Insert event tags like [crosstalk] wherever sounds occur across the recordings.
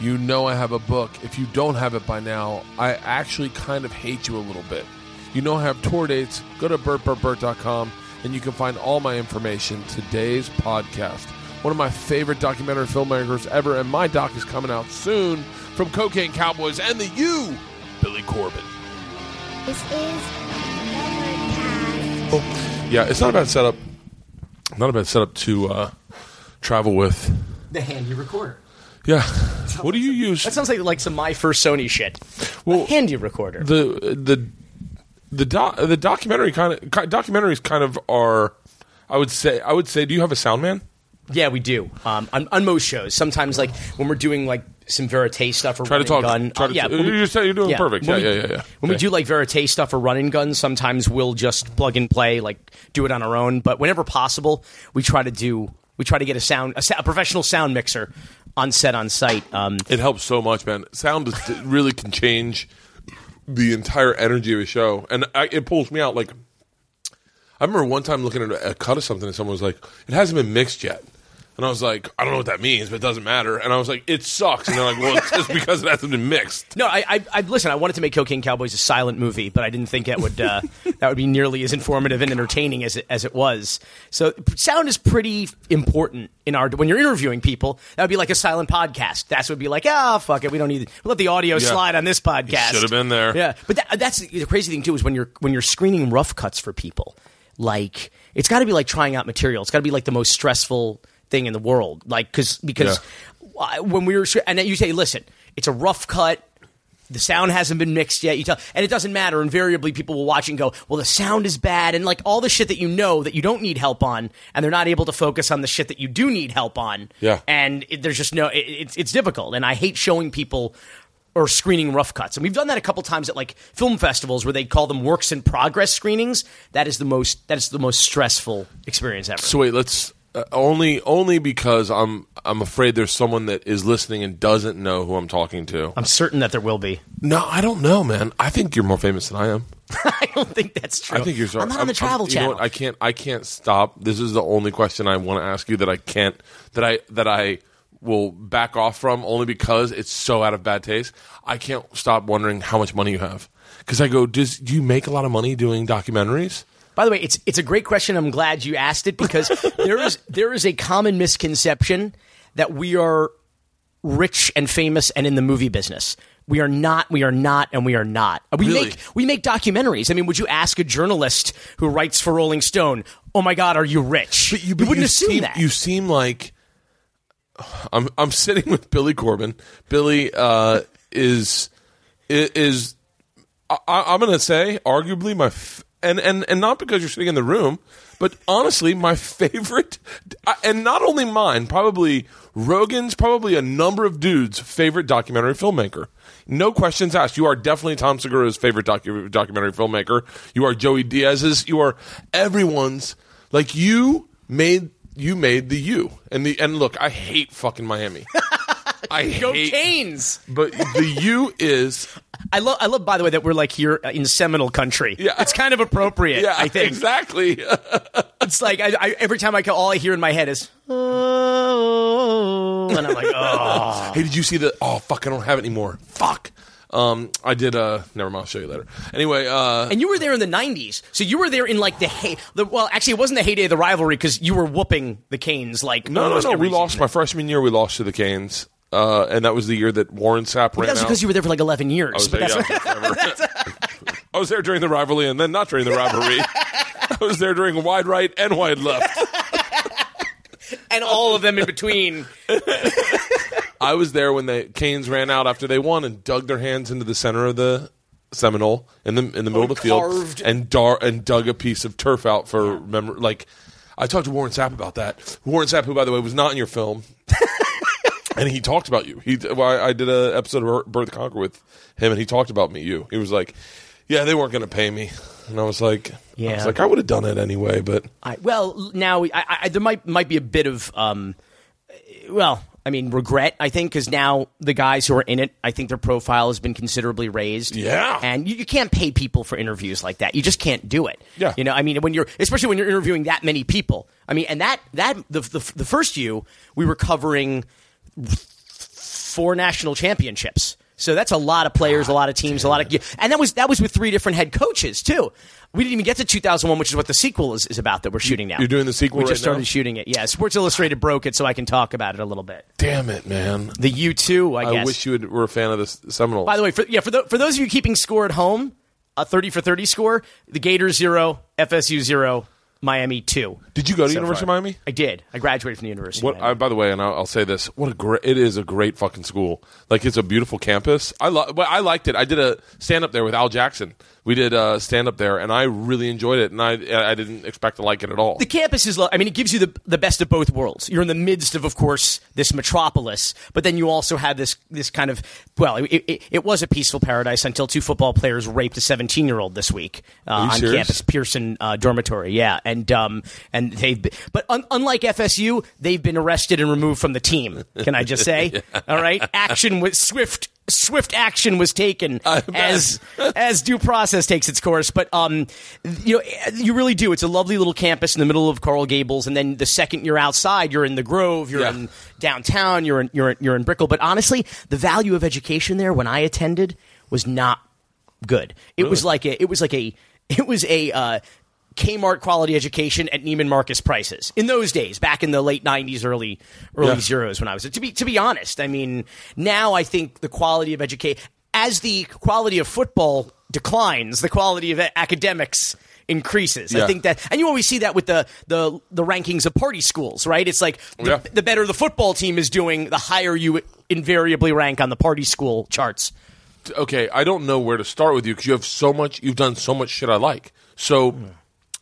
you know I have a book. If you don't have it by now, I actually kind of hate you a little bit. You know I have tour dates. Go to bertbertbert.com and you can find all my information. Today's podcast. One of my favorite documentary filmmakers ever, and my doc is coming out soon from Cocaine Cowboys and the U, Billy Corben. This is Bertcast. Oh, yeah, it's not a bad setup. Not a bad setup to uh, travel with. The handy recorder. Yeah. What do you use? That sounds like like some my first Sony shit. Well, a handy recorder. the the the doc, the documentary kind of documentaries kind of are. I would say. I would say. Do you have a sound man? yeah, we do. Um, on, on most shows, sometimes like when we're doing like some verite stuff or Try to talk. gun. Try to, yeah, when we- you're, saying you're doing yeah, perfect. Yeah, we- yeah, yeah, yeah. When we do like verite stuff or run and guns, sometimes we'll just plug and play, like do it on our own. But whenever possible, we try to do. We try to get a sound, a, a professional sound mixer on set on site. Um, It helps so much, man. Sound is, really can change the entire energy of a show, and I, it pulls me out. Like I remember one time looking at a cut of something, and someone was like, "It hasn't been mixed yet." And I was like, I don't know what that means, but it doesn't matter. And I was like, it sucks. And they're like, well, it's just because it hasn't been mixed. No, I, I, I listen. I wanted to make Cocaine Cowboys a silent movie, but I didn't think that would uh, [laughs] that would be nearly as informative and entertaining as it, as it was. So, sound is pretty important in our when you're interviewing people. That would be like a silent podcast. That's would be like, ah, fuck it, we don't need. We'll let the audio Yeah. slide on this podcast. should have been there. Yeah, but that, that's the crazy thing too is when you're when you're screening rough cuts for people. Like, it's got to be like trying out material. It's got to be like the most stressful thing in the world. Like, because because uh, when we were and then you say, listen, it's a rough cut the sound hasn't been mixed yet. You tell, and it doesn't matter. Invariably, people will watch and go, "Well, the sound is bad," and like all the shit that you know that you don't need help on, and they're not able to focus on the shit that you do need help on. Yeah. and it, there's just no. It, it's it's difficult, and I hate showing people or screening rough cuts. And we've done that a couple times at like film festivals where they call them works in progress screenings. That is the most that is the most stressful experience ever. So wait, let's uh, only only because I'm I'm afraid there's someone that is listening and doesn't know who I'm talking to. I'm certain that there will be. No, I don't know, man. I think you're more famous than I am. [laughs] I don't think that's true. I think you're sorry. I'm not on the Travel you know Channel. what? I can't. I can't stop. This is the only question I want to ask you that I can't. That I that I will back off from only because it's so out of bad taste. I can't stop wondering how much money you have because I go. Does do you make a lot of money doing documentaries? By the way, it's it's a great question. I'm glad you asked it because [laughs] there is there is a common misconception that we are rich and famous and in the movie business. We are not. We are not, and we are not. We Really? make we make documentaries. I mean, would you ask a journalist who writes for Rolling Stone, "Oh my God, are you rich?" But you, you wouldn't assume seem, that. You seem like I'm. I'm sitting with Billy Corben. Billy uh, is is. I, I'm going to say, arguably my f- and and and not because you're sitting in the room, but honestly, my [laughs] favorite, and not only mine, probably Rogan's, probably a number of dudes' favorite documentary filmmaker. No questions asked. You are definitely Tom Segura's favorite docu- documentary filmmaker. You are Joey Diaz's. You are everyone's. Like you made you made the you and the and look. I hate fucking Miami. [laughs] [laughs] I Go hate, Canes! but the you is I love. I love. By the way, that we're like here in Seminole country. Yeah. it's kind of appropriate. yeah I think exactly. [laughs] it's like I, I, every time I go, all I hear in my head is, oh, and I'm like, oh. [laughs] Hey, did you see the? Oh fuck, I don't have it anymore. Fuck. Um, I did. Uh, never mind. I'll show you later. Anyway, uh, And you were there in the '90s, so you were there in like the hey. The, well, actually, it wasn't the heyday of the rivalry because you were whooping the Canes like no, no, no. We lost my freshman year. We lost to the Canes, uh, and that was the year that Warren Sapp ran That was out. because you were there for like 11 years. I was, but there, that's yeah, [laughs] forever. [laughs] I was there during the rivalry, and then not during the rivalry. I was there during wide right and wide left. [laughs] and all of them in between. I was there when the Canes ran out after they won and dug their hands into the center of the Seminole in the in the middle of the field and dar- and dug a piece of turf out for memor- like I talked to Warren Sapp about that. Warren Sapp, who by the way was not in your film, and he talked about you. He well, I, I did an episode of Bertcast with him, and he talked about me. You. He was like, "Yeah, they weren't going to pay me," and I was like, "I Yeah. was like, I would have done it anyway." But I, well, now I, I, there might might be a bit of um, well, I mean, regret. I think because now the guys who are in it, I think their profile has been considerably raised. Yeah. and you, you can't pay people for interviews like that. You just can't do it. Yeah. you know, I mean, when you're especially when you're interviewing that many people. I mean, and that that the the, the first you we were covering four national championships. So that's a lot of players, a lot of teams, a lot of, and that was that was with three different head coaches too. We didn't even get to 2001, which is what the sequel is, is about that we're shooting now. You're doing the sequel We right just started now? shooting it. Yeah, Sports Illustrated broke it, so I can talk about it a little bit. Damn it, man. The U two, I I guess. wish you would, were a fan of the Seminoles. By the way, for, yeah, for, tho- for those of you keeping score at home, a 30 for 30 score, the Gators zero, FSU zero, Miami too. Did you go to so University far. of Miami? I did. I graduated from the University. What? of I, Miami. by the way, and I'll, I'll say this: what a great! It is a great fucking school. Like it's a beautiful campus. I lo- I liked it. I did a stand up there with Al Jackson. We did a stand up there, and I really enjoyed it. And I I didn't expect to like it at all. the campus is, I mean, it gives you the, the best of both worlds. You're in the midst of, of course, this metropolis, but then you also have this, this kind of, well, it, it, it was a peaceful paradise until two football players raped a 17 year old this week uh, on serious? campus, Pearson uh, dormitory. Yeah. And, um, and they've, been, but un- unlike FSU, they've been arrested and removed from the team. Can I just say? [laughs] All right. Action was swift. Swift action was taken as as due process takes its course. But um, you know, you really do. It's a lovely little campus in the middle of Coral Gables, and then the second you're outside, you're in the Grove, you're Yeah. in downtown, you're in you're you're in Brickell. But honestly, the value of education there when I attended was not good. It was like a it was like a it was a uh, Kmart quality education at Neiman Marcus prices in those days, back in the late '90s, early early Yeah. zeros. When I was to be to be honest, I mean, now I think the quality of education, as the quality of football declines, the quality of academics increases. I think that, and you always see that with the the the rankings of party schools, right? It's like the, Yeah. the better the football team is doing, the higher you invariably rank on the party school charts. okay, I don't know where to start with you because you have so much. You've done so much shit I like. So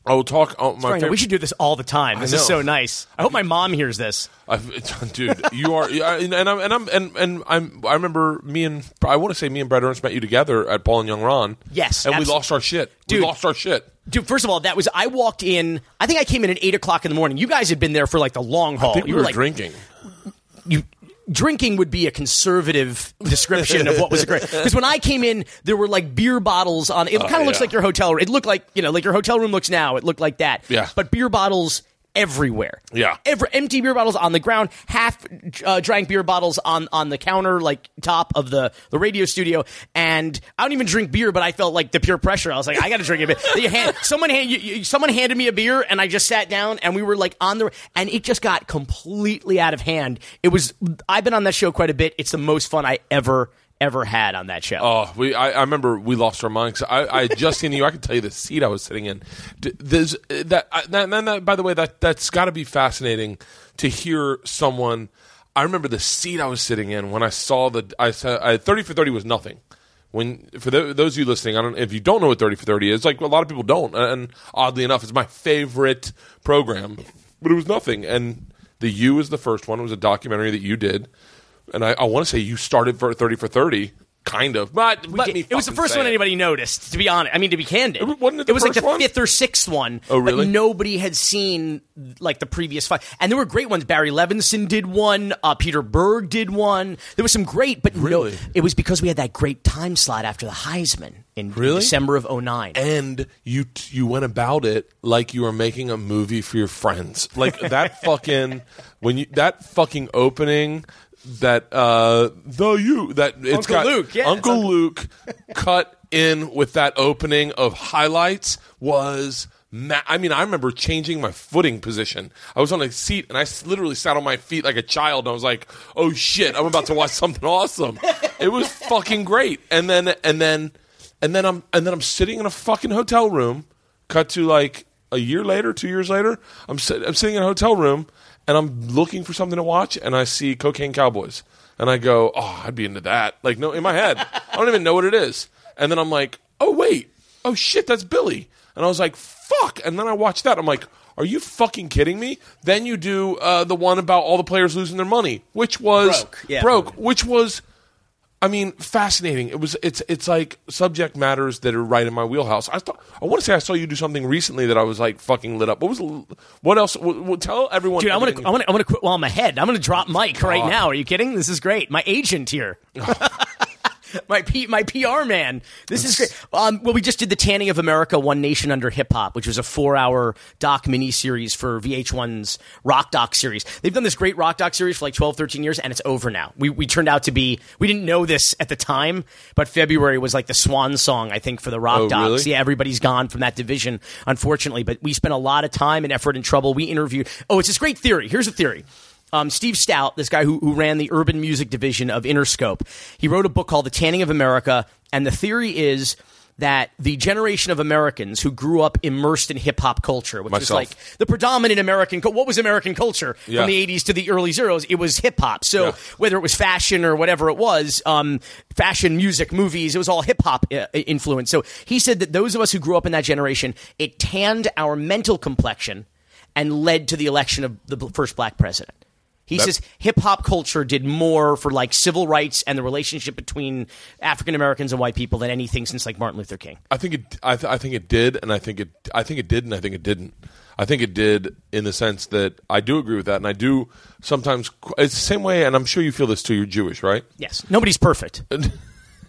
I will talk. Oh, my Sorry, no, favorite- we should do this all the time. This is know. so nice. I hope my mom hears this. I've, [laughs] dude, you are, yeah, and and I'm, and I'm, and, and I'm. I remember me and I want to say me and Brad Ernst met you together at Paul and Young Ron. Yes, and we absolutely. lost our shit. Dude. we lost our shit. Dude, first of all, that was I walked in. I think I came in at eight o'clock in the morning. You guys had been there for like the long haul. I think we you were like drinking. you drinking would be a conservative description of what was a great because when I came in there were like beer bottles on it oh, kind of looks Oh, like your hotel room it looked like you know like your hotel room looks now it looked like that. Yeah. but beer bottles everywhere. Yeah. Every, empty beer bottles on the ground half uh, drank beer bottles on on the counter like top of the the radio studio. And I don't even drink beer but I felt like the peer pressure. I was like I got to drink a bit. Hand, someone hand, you, you, someone handed me a beer and I just sat down and we were like on the and it just got completely out of hand. It was I've been on that show quite a bit. It's the most fun I ever ever had on that show Oh, we. I, I remember we lost our minds. I, I just seen you. I can tell you the seat I was sitting in. There's uh, that. I- That, that, that. By the way, that that's got to be fascinating to hear someone. I remember the seat I was sitting in when I saw the. I said I, thirty for thirty was nothing. When for tho- those of you listening, I don't. If you don't know what thirty for thirty is, like a lot of people don't, and oddly enough, it's my favorite program. But it was nothing, and the U was the first one. It was a documentary that you did and I, I want to say you started for thirty for thirty, kind of. But let me. it was the first one it. anybody noticed. To be honest, I mean to be candid, It wasn't it the was like the one? fifth or sixth one. Oh, really? Nobody had seen like the previous five, and there were great ones. Barry Levinson did one. Uh, Peter Berg did one. There was some great, but Really? no, it was because we had that great time slot after the Heisman in Really? December of 09. And you you went about it like you were making a movie for your friends. Like that [laughs] fucking when you that fucking opening that uh the you that it's Uncle got Luke, yeah, Uncle Uncle- Luke cut in with that opening of highlights was ma- I mean I remember changing my footing position. I was on a seat and I literally sat on my feet like a child and I was like, "Oh shit, I'm about to watch [laughs] something awesome." It was fucking great. And then and then and then I'm and then I'm sitting in a fucking hotel room. Cut to like a year later, two years later, I'm sit- I'm sitting in a hotel room and I'm looking for something to watch, and I see Cocaine Cowboys, and I go, "Oh, I'd be into that." Like no, in my head, I don't even know what it is, and then I'm like, "Oh wait, oh shit, that's Billy," and I was like, "Fuck," and then I watched that, I'm like. Are you fucking kidding me? Then you do uh, the one about all the players losing their money, which was Broke, yeah. broke, which was I mean, fascinating. It was. It's. It's like subject matters that are right in my wheelhouse. I thought. I want to say I saw you do something recently that I was like fucking lit up. What was? What else? What- tell everyone. Dude, I'm gonna, I'm gonna, I'm gonna quit while I'm ahead. I'm gonna drop mic right now. Are you kidding? This is great. My agent here. [laughs] [laughs] my P, my PR man. This is great. Um, well, we just did the Tanning of America: One Nation Under Hip Hop, which was a four-hour doc miniseries for VH1's Rock Doc series. They've done this great Rock Doc series for like 12, 13 years, and it's over now. We we turned out to be we didn't know this at the time, but February was like the swan song, I think, for the Rock Oh, Docs. really? Yeah, everybody's gone from that division, unfortunately. But we spent a lot of time and effort and trouble. We interviewed. Oh, it's this great theory. Here's a theory. Um, Steve Stoute, this guy who, who ran the urban music division of Interscope, he wrote a book called The Tanning of America, and the theory is that the generation of Americans who grew up immersed in hip hop culture, which was Myself. like the predominant American, what was American culture Yeah. from the 80s to the early zeros? It was hip hop. So Yeah. whether it was fashion or whatever it was, um, fashion, music, movies, it was all hip hop uh, influence. So he said that those of us who grew up in that generation, it tanned our mental complexion and led to the election of the first black president. He That- says hip hop culture did more for like civil rights and the relationship between African Americans and white people than anything since like Martin Luther King. I think it. I, th- I think it did, and I think it. I think it did, and I think it didn't. I think it did in the sense that I do agree with that, and I do sometimes. It's the same way, and I'm sure you feel this too. You're Jewish, right? Yes, nobody's perfect. [laughs]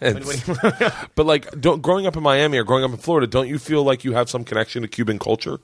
[laughs] But like, don't, growing up in Miami or growing up in Florida, don't you feel like you have some connection to Cuban culture?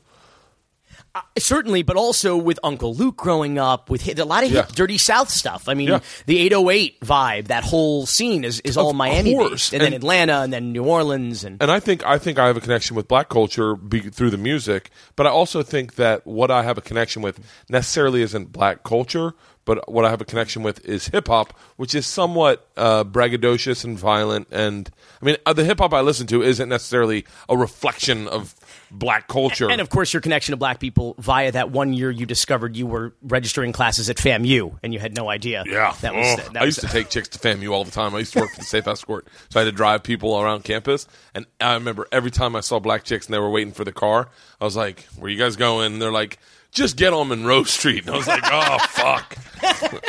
Certainly, but also with Uncle Luke growing up, with a lot of hip, Yeah. dirty South stuff. I mean, Yeah. the 808 vibe, that whole scene is, is all Of Miami course. based, and, then Atlanta, and then New Orleans, and and I think I think I have a connection with black culture be, through the music, but I also think that what I have a connection with necessarily isn't black culture, but what I have a connection with is hip hop, which is somewhat uh, braggadocious and violent. And I mean, uh, the hip hop I listen to isn't necessarily a reflection of black culture. and of course your connection to black people via that one year you discovered you were registering classes at FAMU, and you had no idea. Yeah, that was Oh, that I was used to take chicks to FAMU all the time. I used to work for the Safe Escort, so I had to drive people around campus. And I remember every time I saw black chicks and they were waiting for the car, I was like, "Where you guys going?" And they're like, "Just get on Monroe Street." And I was like, "Oh fuck!"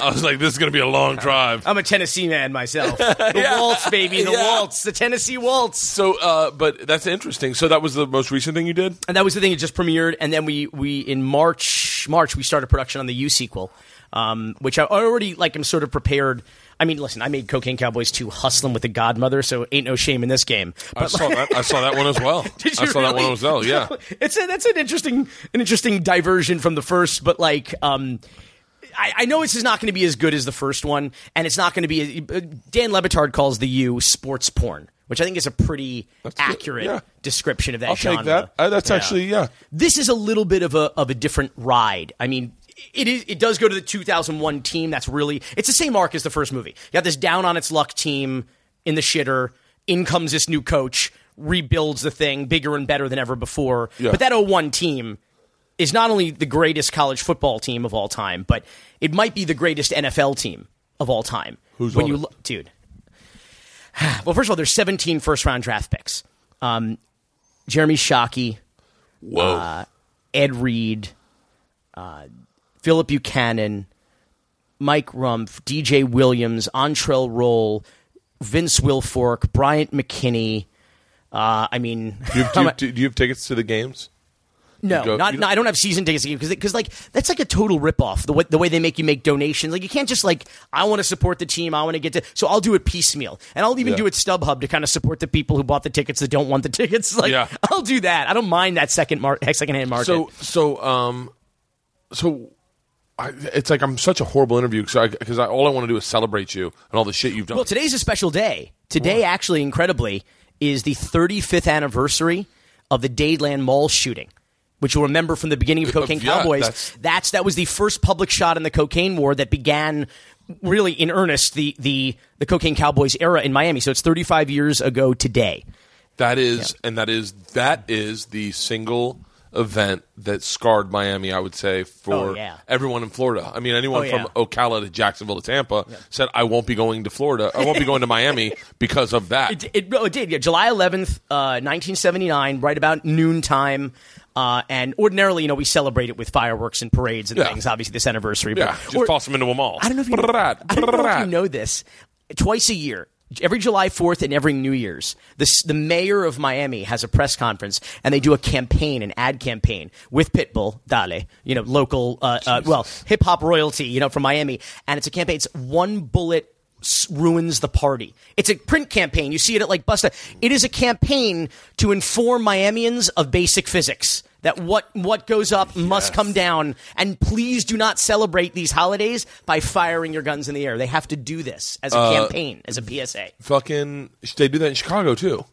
I was like, "This is gonna be a long drive." I'm a Tennessee man myself. [laughs] The waltz, baby, the Yeah. waltz, the Tennessee waltz. So, uh, but that's interesting. So that was the most recent thing you did. and that was the thing. that just premiered, and then we we in March March we started production on the U sequel, um, which I already like. I'm sort of prepared. I mean, listen, I made Cocaine Cowboys 2 hustling with the Godmother, so ain't no shame in this game. I saw that. I saw that one as well. [laughs] Did I saw that one as well. Yeah. [laughs] it's a, that's an interesting an interesting diversion from the first, but like. Um, I, I know this is not going to be as good as the first one, and it's not going to be. uh, Dan Le Batard calls the U sports porn, which I think is a pretty good. accurate Yeah. description of that I'll genre. take that. Uh, that's actually yeah. This is a little bit of a of a different ride. I mean, it is. It does go to the 2001 team. That's really. It's the same arc as the first movie. You got this down on its luck team in the shitter. In comes this new coach, rebuilds the thing bigger and better than ever before. Yeah. But that 01 team is not only the greatest college football team of all time, but it might be the greatest NFL team of all time. Who's when you look, dude? [sighs] Well, first of all, there's 17 first round draft picks. Um, Jeremy Shockey, Whoa. Ed Reed, uh, Phillip Buchanon, Mike Rumph, DJ Williams, Antrel Rolle, Vince Wilfork, Bryant McKinnie. Uh, I mean, do, you have, do, [laughs] you, do you have tickets to the games? no, go- not, no, I don't have season tickets because because like that's like a total ripoff. The way the way they make you make donations, like you can't just like I want to support the team, I want to get to, so I'll do it piecemeal, and I'll even Yeah. do it StubHub to kind of support the people who bought the tickets that don't want the [laughs] tickets. Like Yeah. I'll do that. I don't mind that second mar- second hand market. So so um so I, it's like I'm such a horrible interview because I, 'cause I, all I want to do is celebrate you and all the shit you've done. Well, today's a special day. Today, actually, incredibly, is the 35th anniversary of the Dadeland Mall shooting, which you'll remember from the beginning of [laughs] Cocaine yeah, Cowboys. that's- That's, that was the first public shot in the cocaine war that began really in earnest the the the Cocaine Cowboys era in Miami. So it's 35 years ago today. that is and that is that is the single event that scarred Miami. I would say for Oh, yeah. everyone in Florida. I mean, anyone Oh, yeah. from Ocala to Jacksonville to Tampa said I won't be going to Florida. I won't be going to Miami [laughs] because of that. It, it, it did. Yeah, July 11th, uh, 1979, right about noontime. Uh, and ordinarily, you know, we celebrate it with fireworks and parades and Yeah. things. Obviously, this anniversary. yeah, but, just or- toss them into a mall. I don't know if you know, Brrrrat, I don't know if you know this. Twice a year, every July 4th and every New Year's, the, the mayor of Miami has a press conference and they do a campaign, an ad campaign with Pitbull, Dale, you know, local, uh, uh, well, hip hop royalty, you know, from Miami. And it's a campaign. It's one bullet ruins the party. It's a print campaign. You see it at like Busta. It is a campaign to inform Miamians of basic physics. That what what goes up must come down, and please do not celebrate these holidays by firing your guns in the air. They have to do this as a Uh, campaign, as a PSA. Fucking, they do that in Chicago too.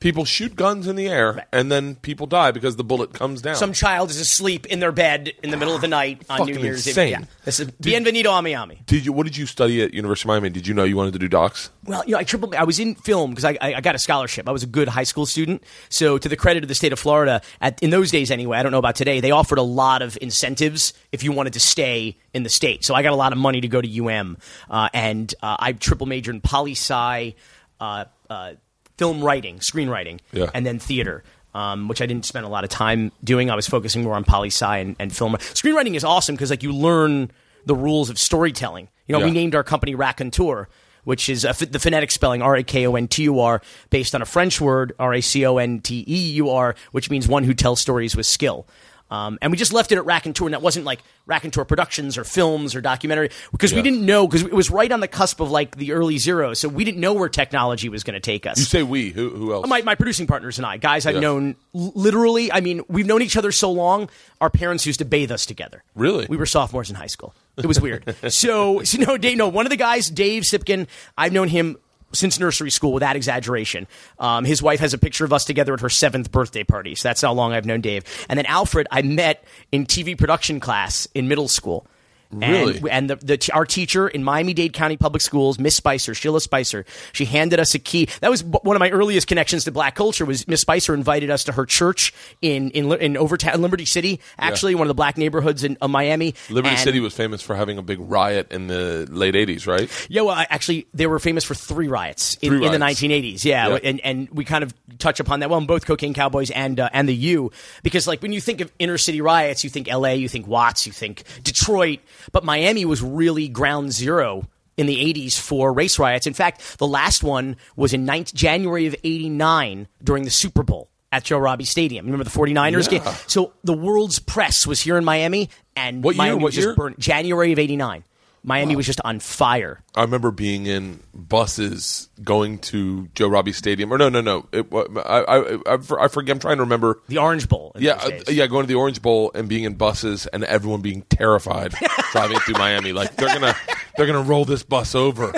People shoot guns in the air, and then people die because the bullet comes down. Some child is asleep in their bed in the middle of the night on New Year's insane. Eve. Yeah. This is Bienvenido a Miami. did you? What did you study at University of Miami? Did you know you wanted to do docs? Well, you know, I triple. I was in film because I, I, I got a scholarship. I was a good high school student. So, to the credit of the state of Florida, at, in those days anyway, I don't know about today. They offered a lot of incentives if you wanted to stay in the state. So, I got a lot of money to go to UM, uh, and uh, I triple majored in poli sci, uh, uh, film writing, screenwriting, Yeah. and then theater. Um, which I didn't spend a lot of time doing. I was focusing more on poli sci and, and film. Screenwriting is awesome because like you learn the rules of storytelling. You know, we named our company Rakontur, which is the phonetic spelling R A K O N T U R, based on a French word R A C O N T E U R, which means one who tells stories with skill. Um, and we just left it at Rakontur, and that wasn't like Rakontur Productions or films or documentary because we didn't know because it was right on the cusp of like the early zeros, so we didn't know where technology was going to take us You say we. Who? Who else? my, my producing partners and I, guys I've Yeah. known literally, I mean, we've known each other so long, our parents used to bathe us together. Really? We were sophomores in high school. It was weird. [laughs] so, so, no, Dave, no, one of the guys, Dave Cypkin, I've known him since nursery school without exaggeration. Um, his wife has a picture of us together at her seventh birthday party. So that's how long I've known Dave. And then Alfred, I met in TV production class in middle school. Really? And, and the, the our teacher in Miami Dade County Public Schools, Miss Spicer, Sheila Spicer, she handed us a key. That was one of my earliest connections to black culture. Was Miss Spicer invited us to her church in in in Overtown, Liberty City, actually one of the black neighborhoods in uh, Miami. Liberty And- City was famous for having a big riot in the late '80s, right? Yeah, well, actually, they were famous for three riots in, Three in the 1980s. Yeah, Yeah. and and we kind of touch upon that well in both Cocaine Cowboys and uh, and the U because like when you think of inner city riots, you think L.A., you think Watts, you think Detroit, but Miami was really ground zero. In the 80s for race riots. In fact, the last one was in 9th, January of 89 during the Super Bowl at Joe Robbie Stadium. Remember the 49ers Yeah. game? So the world's press was here in Miami, and What year? What was just year? burned. January of 89. Miami was just on fire. I remember being in buses going to Joe Robbie Stadium, or no, no, no. It, I, I, I, I forget. I'm trying to remember. The Orange Bowl. Yeah, uh, yeah, going to the Orange Bowl and being in buses and everyone being terrified [laughs] driving through Miami. Like they're gonna they're gonna roll this bus over.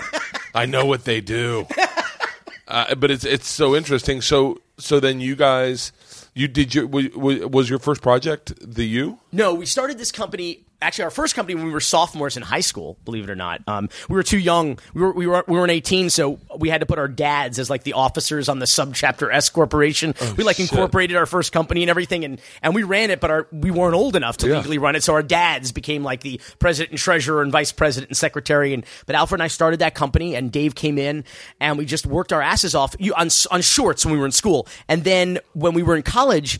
I know what they do. [laughs] Uh, but it's it's so interesting. So so then you guys, you did your wa- wa- was your first project the U? No, we started this company. Actually, our first company when we were sophomores in high school. Believe it or not, um, we were too young. We were we were we weren't eighteen, so we had to put our dads as like the officers on the subchapter S corporation. we like Oh, shit. incorporated our first company and everything, and and we ran it, but our we weren't old enough to Yeah. legally run it. So our dads became like the president and treasurer and vice president and secretary. And but Alfred and I started that company, and Dave came in, and we just worked our asses off you, on on shorts when we were in school, and then when we were in college.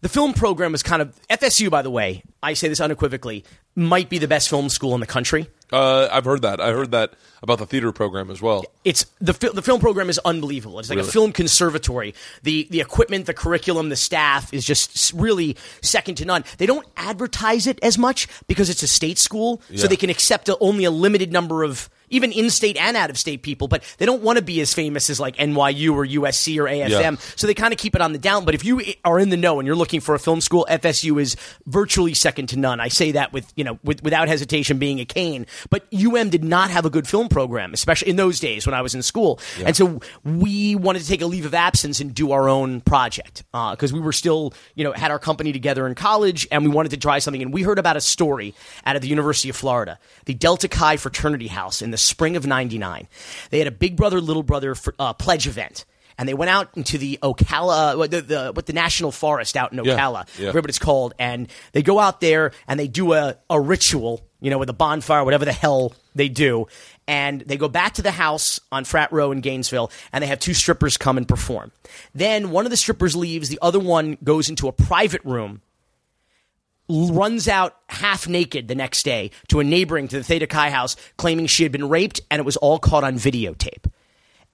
The film program is kind of FSU, by the way. I say this unequivocally, might be the best film school in the country. Uh, I've heard that. I heard that about the theater program as well. It's the fil- the film program is unbelievable. It's like Really? a film conservatory. The the equipment, the curriculum, the staff is just really second to none. They don't advertise it as much because it's a state school, so they can accept a, only a limited number of even in-state and out-of-state people. But they don't want to be as famous as like NYU or USC or AFM, Yeah. so they kind of keep it on the down. But if you are in the know and you're looking for a film school, FSU is virtually second to none. I say that with you know with, without hesitation, being a cane. But UM did not have a good film program, especially in those days when I was in school. And so we wanted to take a leave of absence and do our own project because we were still you know had our company together in college and we wanted to try something. And we heard about a story out of the University of Florida, the Delta Chi fraternity house in the spring of '99. They had a big brother little brother fr- uh, pledge event. And they went out into the Ocala, what the, the, what the national forest out in Yeah, Ocala, yeah. whatever it's called, and they go out there and they do a, a ritual, you know, with a bonfire, whatever the hell they do, and they go back to the house on Frat Row in Gainesville, and they have two strippers come and perform. Then one of the strippers leaves, the other one goes into a private room runs out half naked the next day to a neighboring to the Theta Chi house, claiming she had been raped, and it was all caught on videotape.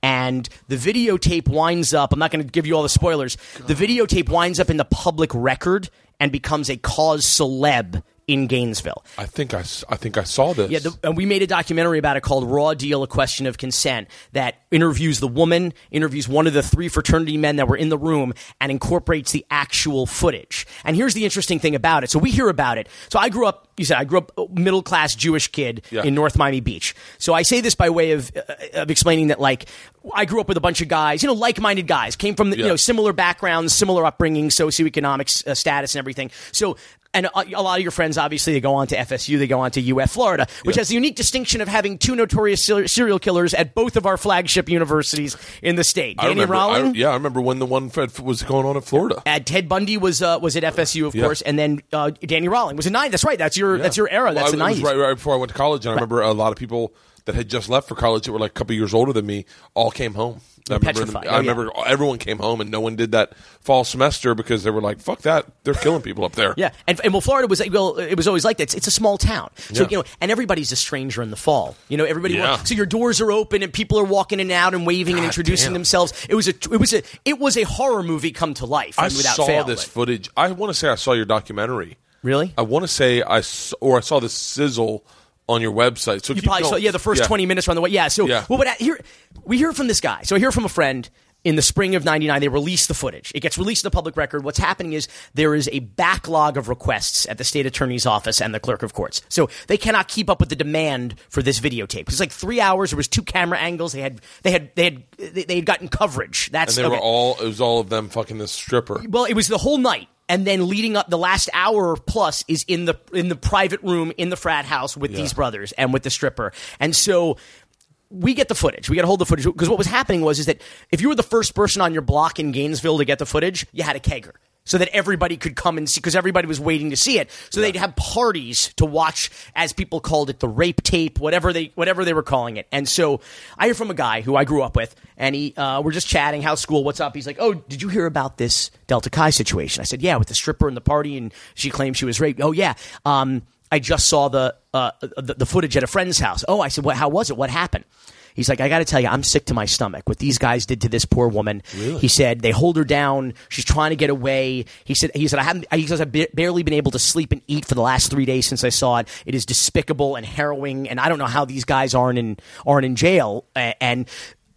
And the videotape winds up. I'm not going to give you all the spoilers. The videotape winds up in the public record and becomes a cause celeb in Gainesville. I think I, I think I saw this. Yeah, the, and we made a documentary about it called Raw Deal: A Question of Consent that interviews the woman, interviews one of the three fraternity men that were in the room, and incorporates the actual footage. And here's the interesting thing about it. So we hear about it. So I grew up. You said I grew up middle class Jewish kid Yeah. in North Miami Beach. So I say this by way of uh, of explaining that like I grew up with a bunch of guys, you know, like minded guys, came from the, you know similar backgrounds, similar upbringing, socioeconomic uh, status, and everything. So. And a, a lot of your friends, obviously, they go on to FSU, they go on to UF Florida, which Yeah. has the unique distinction of having two notorious ser- serial killers at both of our flagship universities in the state. I Danny remember. I, yeah, I remember when the one Fed was going on in Florida. and Ted Bundy was uh, was at FSU, of Yeah. course, and then uh, Danny Rolling was a nine. That's right. That's your that's your era. Well, That's I- the nineties. right, right before I went to college, and I remember a lot of people that had just left for college that were like a couple years older than me all came home. I remember, petrified. I Oh, yeah. everyone came home and no one did that fall semester because they were like, "Fuck that! They're killing people up there." Yeah, and, and well, Florida was well, it was always like that. It's, it's a small town, so Yeah. you know, and everybody's a stranger in the fall. You know, everybody. Yeah. So your doors are open and people are walking in and out and waving and introducing damn. themselves. It was a it was a it was a horror movie come to life. I without saw fail, this but- footage. I want to say I saw your documentary. Really? I want to say I or I saw the sizzle on your website. So You probably saw, yeah, the first 20 minutes on the way. Yeah, so, Yeah. well, but here, we hear from this guy. So I hear from a friend in the spring of 99. They release the footage. It gets released in the public record. What's happening is there is a backlog of requests at the state attorney's office and the clerk of courts. So they cannot keep up with the demand for this videotape. It's like three hours. There was two camera angles. They had, they had, they had, they, had gotten coverage. That's, And they were all. It was all of them fucking this stripper. Well, it was the whole night, and then leading up, the last hour plus is in the in the private room in the frat house with Yeah. these brothers and with the stripper, and so. We get the footage. We got to hold the footage because what was happening was is that if you were the first person on your block in Gainesville to get the footage, you had a kegger so that everybody could come and see because everybody was waiting to see it. So they'd have parties to watch, as people called it, the rape tape, whatever they whatever they were calling it. And so I hear from a guy who I grew up with, and he uh, we're just chatting, how's school, what's up? He's like, oh, did you hear about this Delta Chi situation? I said, yeah, with the stripper and the party, and she claimed she was raped. Oh yeah. Um, I just saw the, uh, the the footage at a friend's house. Oh, I said, what? How was it? What happened? He's like, I got to tell you, I'm sick to my stomach. What these guys did to this poor woman. He said they hold her down. She's trying to get away. He said, he said, I haven't. He says I've barely been able to sleep and eat for the last three days since I saw it. It is despicable and harrowing, and I don't know how these guys aren't in aren't in jail. And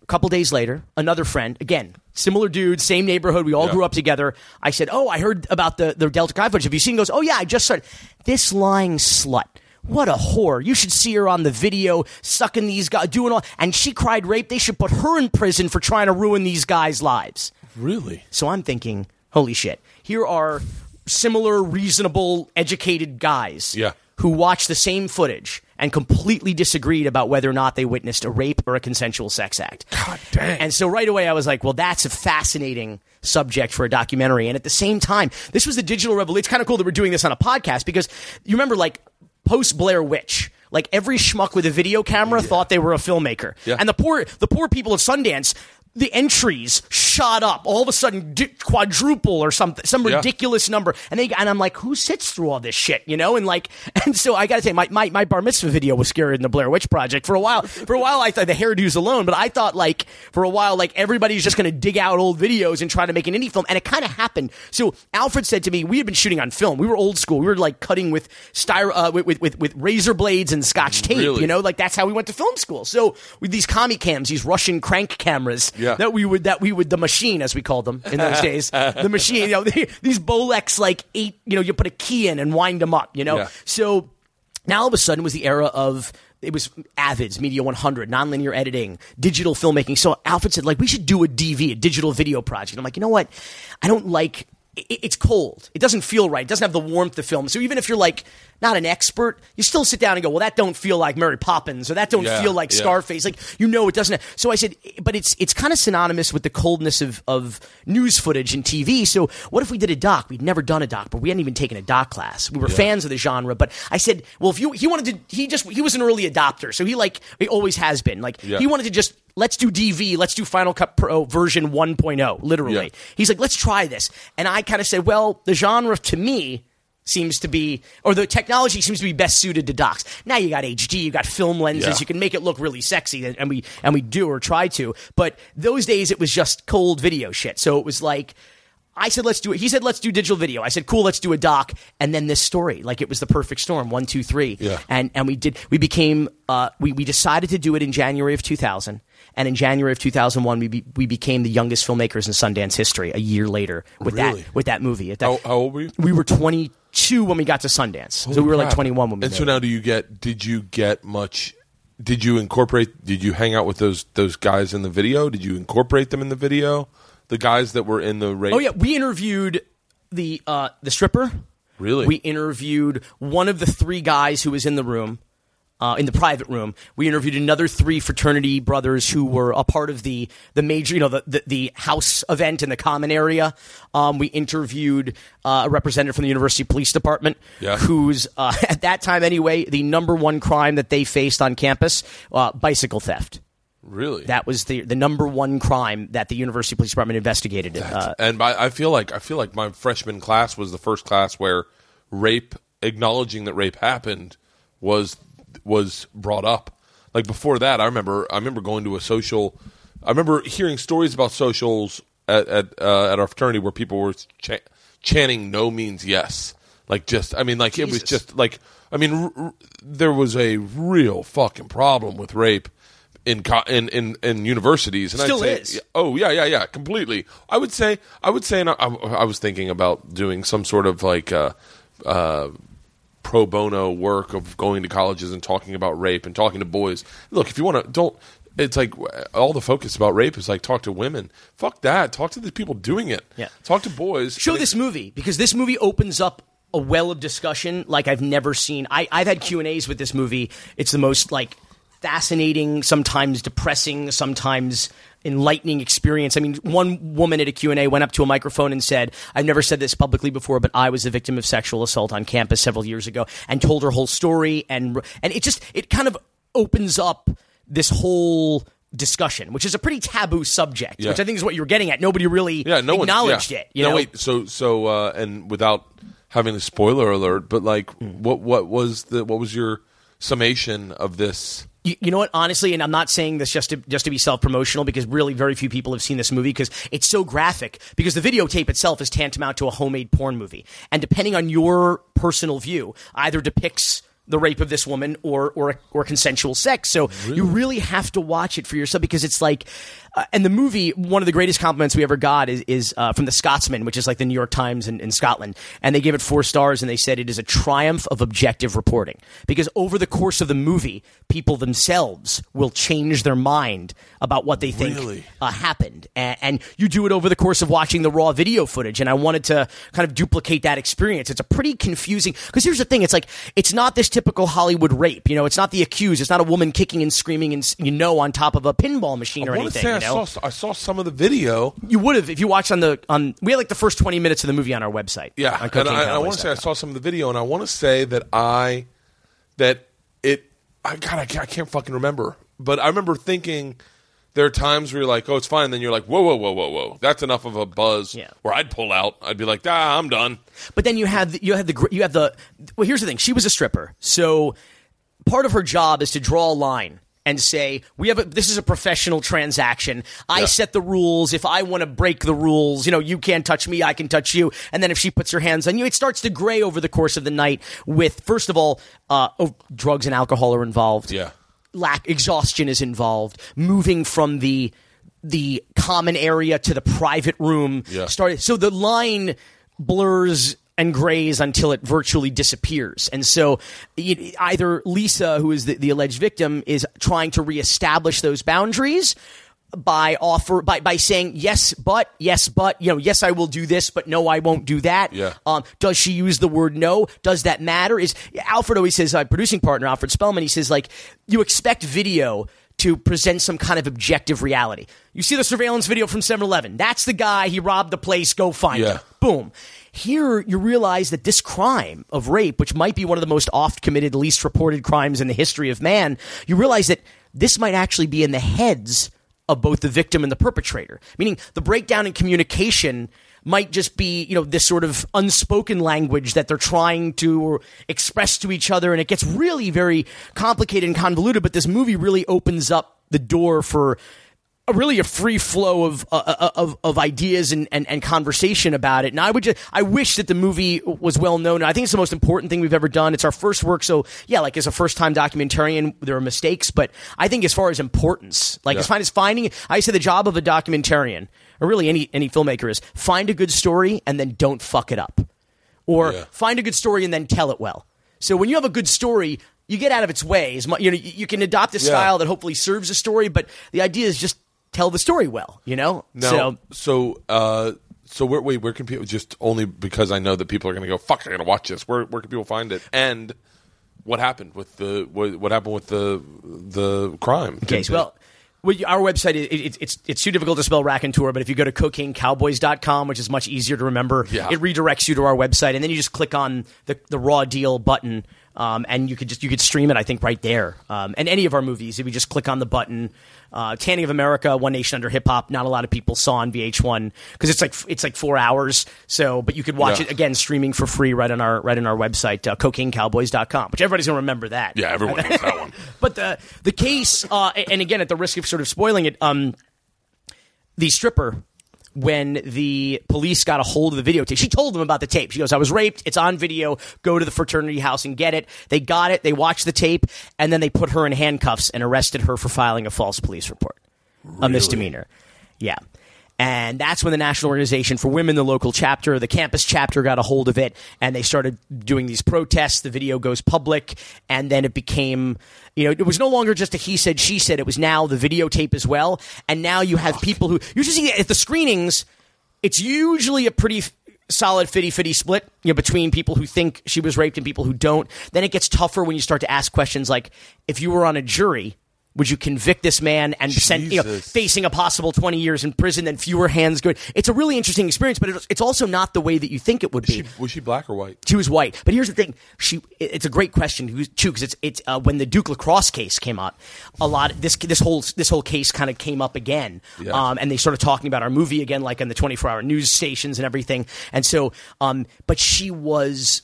a couple days later, another friend, again, similar dude, same neighborhood. We all Yeah. grew up together. I said, "Oh, I heard about the the Delta Chi footage. Have you seen?" He Goes, "Oh yeah, I just saw it. This lying slut." What a whore. You should see her on the video sucking these guys, doing all. And she cried rape. They should put her in prison for trying to ruin these guys' lives. Really? So I'm thinking, holy shit. Here are similar, reasonable, educated guys Yeah. who watch the same footage and completely disagreed about whether or not they witnessed a rape or a consensual sex act. God dang. And so right away I was like, well, that's a fascinating subject for a documentary. And at the same time, this was the digital revolution. It's kind of cool that we're doing this on a podcast because you remember like post Blair Witch. Like every schmuck with a video camera thought they were a filmmaker, Yeah. and the poor the poor people of Sundance, the entries shot up all of a sudden, quadruple or something, some Yeah. ridiculous number, and they and I'm like, who sits through all this shit, you know? And like, [laughs] and so I got to say, my, my my bar mitzvah video was scarier than the Blair Witch Project for a while. For a while, I thought the hairdos alone, but I thought like for a while, like everybody's just going to dig out old videos and try to make an indie film, and it kind of happened. So Alfred said to me, we had been shooting on film. We were old school. We were like cutting with styro uh, with, with with with razor blades and Scotch tape. Really? You know, like that's how we went to film school. So with these commie cams, these Russian crank cameras, Yeah. That we would that we would the machine as we called them in those days, [laughs] the machine. You know, [laughs] these Bolex like eight. You know, you put a key in and wind them up. You know, Yeah. so now all of a sudden was the era of it was Avids, Media 100, nonlinear editing, digital filmmaking. So Alfred said, like, we should do a DV, a digital video project. I'm like, you know what? I don't like. It, it's cold. It doesn't feel right. It doesn't have the warmth of film. So even if you're like not an expert, you still sit down and go, well, that don't feel like Mary Poppins, or that don't Yeah, feel like yeah. Scarface. Like you know, it doesn't. So I said, but it's it's kind of synonymous with the coldness of of news footage and TV. So what if we did a doc? We'd never done a doc, but we hadn't even taken a doc class. We were fans of the genre, but I said, well, if you he wanted to, he just he was an early adopter, so he like he always has been. Like Yeah. he wanted to just let's do DV, let's do Final Cut Pro version 1.0, literally. Yeah. He's like, let's try this, and I kind of said, well, the genre to me seems to be, or the technology seems to be best suited to docs. Now you got HD, you got film lenses, Yeah. you can make it look really sexy, and, and we and we do or try to. But those days it was just cold video shit. So it was like. I said, let's do it. He said, let's do digital video. I said, cool, let's do a doc. And then this story, like it was the perfect storm, one, two, three. Yeah. And, and we did, we became, uh, we, we decided to do it in January of 2000. And in January of 2001, we, be, we became the youngest filmmakers in Sundance history a year later with Really? that, with that movie. At that, How, how old were you? we were 22 when we got to Sundance. so we were like 21 when we And so now, do you get? Did you get much? Did you incorporate? Did you hang out with those those guys in the video? Did you incorporate them in the video? The guys that were in the race. Oh yeah, we interviewed the uh, the stripper. Really? We interviewed one of the three guys who was in the room, uh, in the private room. We interviewed another three fraternity brothers who were a part of the the major, you know, the the, the house event in the common area. Um, we interviewed uh, a representative from the University Police Department, Yeah. who's uh, [laughs] at that time anyway the number one crime that they faced on campus, uh, bicycle theft. Really? That was the the number one crime that the University Police Department investigated. Uh, and by, I feel like I feel like my freshman class was the first class where rape, acknowledging that rape happened, was was brought up. Like before that, I remember I remember going to a social. I remember hearing stories about socials at at, uh, at our fraternity where people were cha- chanting "No means yes." Like just, I mean, like it was just like I mean, r- r- there was a real fucking problem with rape. In, co- in in in universities, and Still I'd say, is. Oh yeah, yeah, yeah, completely. I would say, I would say, and I, I was thinking about doing some sort of like uh, uh, pro bono work of going to colleges and talking about rape and talking to boys. Look, if you want to, don't. It's like all the focus about rape is like talk to women. Fuck that. Talk to the people doing it. Yeah. Talk to boys. show this movie because this movie opens up a well of discussion like I've never seen. I, I've had Q and A's with this movie. It's the most like fascinating, sometimes depressing, sometimes enlightening experience. I mean, one woman at a Q&A went up to a microphone and said, I've never said this publicly before, but I was a victim of sexual assault on campus several years ago and told her whole story. And, and it just, it kind of opens up this whole discussion, which is a pretty taboo subject, Yeah. which I think is what you're getting at. Nobody really yeah, no acknowledged yeah. it. You no, know? wait. So, so, uh, and without having a spoiler alert, but like, Hmm. what, what was the, what was your summation of this? You, you know what? Honestly, and I'm not saying this just to just to be self promotional because really very few people have seen this movie because it's so graphic. Because the videotape itself is tantamount to a homemade porn movie, and depending on your personal view, either depicts the rape of this woman or or or consensual sex. So you really have to watch it for yourself because it's like. Uh, and the movie, one of the greatest compliments we ever got is, is uh, from the Scotsman, which is like the New York Times in, in Scotland. And they gave it four stars and they said it is a triumph of objective reporting. Because over the course of the movie, people themselves will change their mind about what they think Really? uh, happened. And, and you do it over the course of watching the raw video footage. And I wanted to kind of duplicate that experience. It's a pretty confusing, because here's the thing it's like, it's not this typical Hollywood rape. You know, it's not the accused. It's not a woman kicking and screaming and, you know, on top of a pinball machine or anything. say you know? Saw, I saw some of the video. You would have if you watched on the on. We had like the first twenty minutes of the movie on our website. Yeah, on and I, I want to say I saw some of the video, and I want to say that I that it. I God, I can't, I can't fucking remember, but I remember thinking there are times where you're like, "Oh, it's fine," then you're like, "Whoa, whoa, whoa, whoa, whoa!" That's enough of a buzz. Yeah. Where I'd pull out, I'd be like, "Ah, I'm done." But then you have the, you have the you have the. Well, here's the thing. She was a stripper, so part of her job is to draw a line and say we have a, this is a professional transaction. I Yeah. set the rules. If I want to break the rules, you know, you can't touch me. I can touch you. And then if she puts her hands on you, it starts to gray over the course of the night. With first of all, uh, oh, drugs and alcohol are involved. Yeah. lack exhaustion is involved. Moving from the the common area to the private room Yeah. started. So the line blurs and grays until it virtually disappears. And so it, either Lisa, who is the, the alleged victim, is trying to reestablish those boundaries by offer by, by saying yes but yes but you know yes I will do this but no I won't do that Yeah. um, does she use the word no? Does that matter? Is Alfred always says, uh, producing partner Alfred Spellman, he says, like, you expect video to present some kind of objective reality. You see the surveillance video from 7 Eleven. That's the guy, he robbed the place, go find Yeah. him. Boom. Here, you realize that this crime of rape, which might be one of the most oft committed, least reported crimes in the history of man, you realize that this might actually be in the heads of both the victim and the perpetrator. Meaning, the breakdown in communication might just be, you know, this sort of unspoken language that they're trying to express to each other, and it gets really very complicated and convoluted. But this movie really opens up the door for a really a free flow of uh, of of ideas and, and, and conversation about it. And I would just I wish that the movie was well known. I think it's the most important thing we've ever done. It's our first work, so yeah, like as a first time documentarian, there are mistakes, but I think as far as importance, like Yeah. as far as finding, I say the job of a documentarian or really any any filmmaker is find a good story and then don't fuck it up, or Yeah. find a good story and then tell it well. So when you have a good story. You get out of its way. As you know, you can adopt a Yeah. style that hopefully serves a story, but the idea is just tell the story well. You know, Now, so so, uh, so where, wait, where can people just only because I know that people are going to go, fuck, I got to watch this. Where, where can people find it? And what happened with the, what, what happened with the, the crime? case. Well, well, our website it, it, it's it's too difficult to spell Rakontur, but if you go to cocainecowboys.com, which is much easier to remember, Yeah. it redirects you to our website, and then you just click on the the raw deal button, um, and you could just you could stream it. I think right there, um, and any of our movies, if you just click on the button. Uh, Tanning of America, One Nation Under Hip Hop. Not a lot of people saw on VH1 because it's like it's like four hours. So, but you could watch Yeah. it again streaming for free right on our right on our website, uh, cocainecowboys.com, which everybody's gonna remember that. yeah, everyone knows that one. [laughs] But the the case, uh, and again, at the risk of sort of spoiling it, um, the stripper, when the police got a hold of the videotape, she told them about the tape. She goes, "I was raped. It's on video. Go to the fraternity house and get it." They got it. They watched the tape, and then they put her in handcuffs and arrested her for filing a false police report, a misdemeanor. Yeah. And that's when the National Organization for Women, the local chapter, the campus chapter got a hold of it and they started doing these protests. The video goes public and then it became, you know, it was no longer just a he said, she said. It was now the videotape as well. And now you have people who, you see at the screenings, it's usually a pretty solid 50-50 split you know between people who think she was raped and people who don't then it gets tougher when you start to ask questions like if you were on a jury would you convict this man and send you know facing a possible 20 years in prison then fewer hands go it's a really interesting experience but it's, it's also not the way that you think it would be She, was she black or white? she was white, but here's the thing: she. It's a great question too, because it's it's uh, when the Duke lacrosse case came up, a lot this this whole this whole case kind of came up again, Yeah. um, and they started talking about our movie again, like on the 24 hour news stations and everything. And so, um, but she was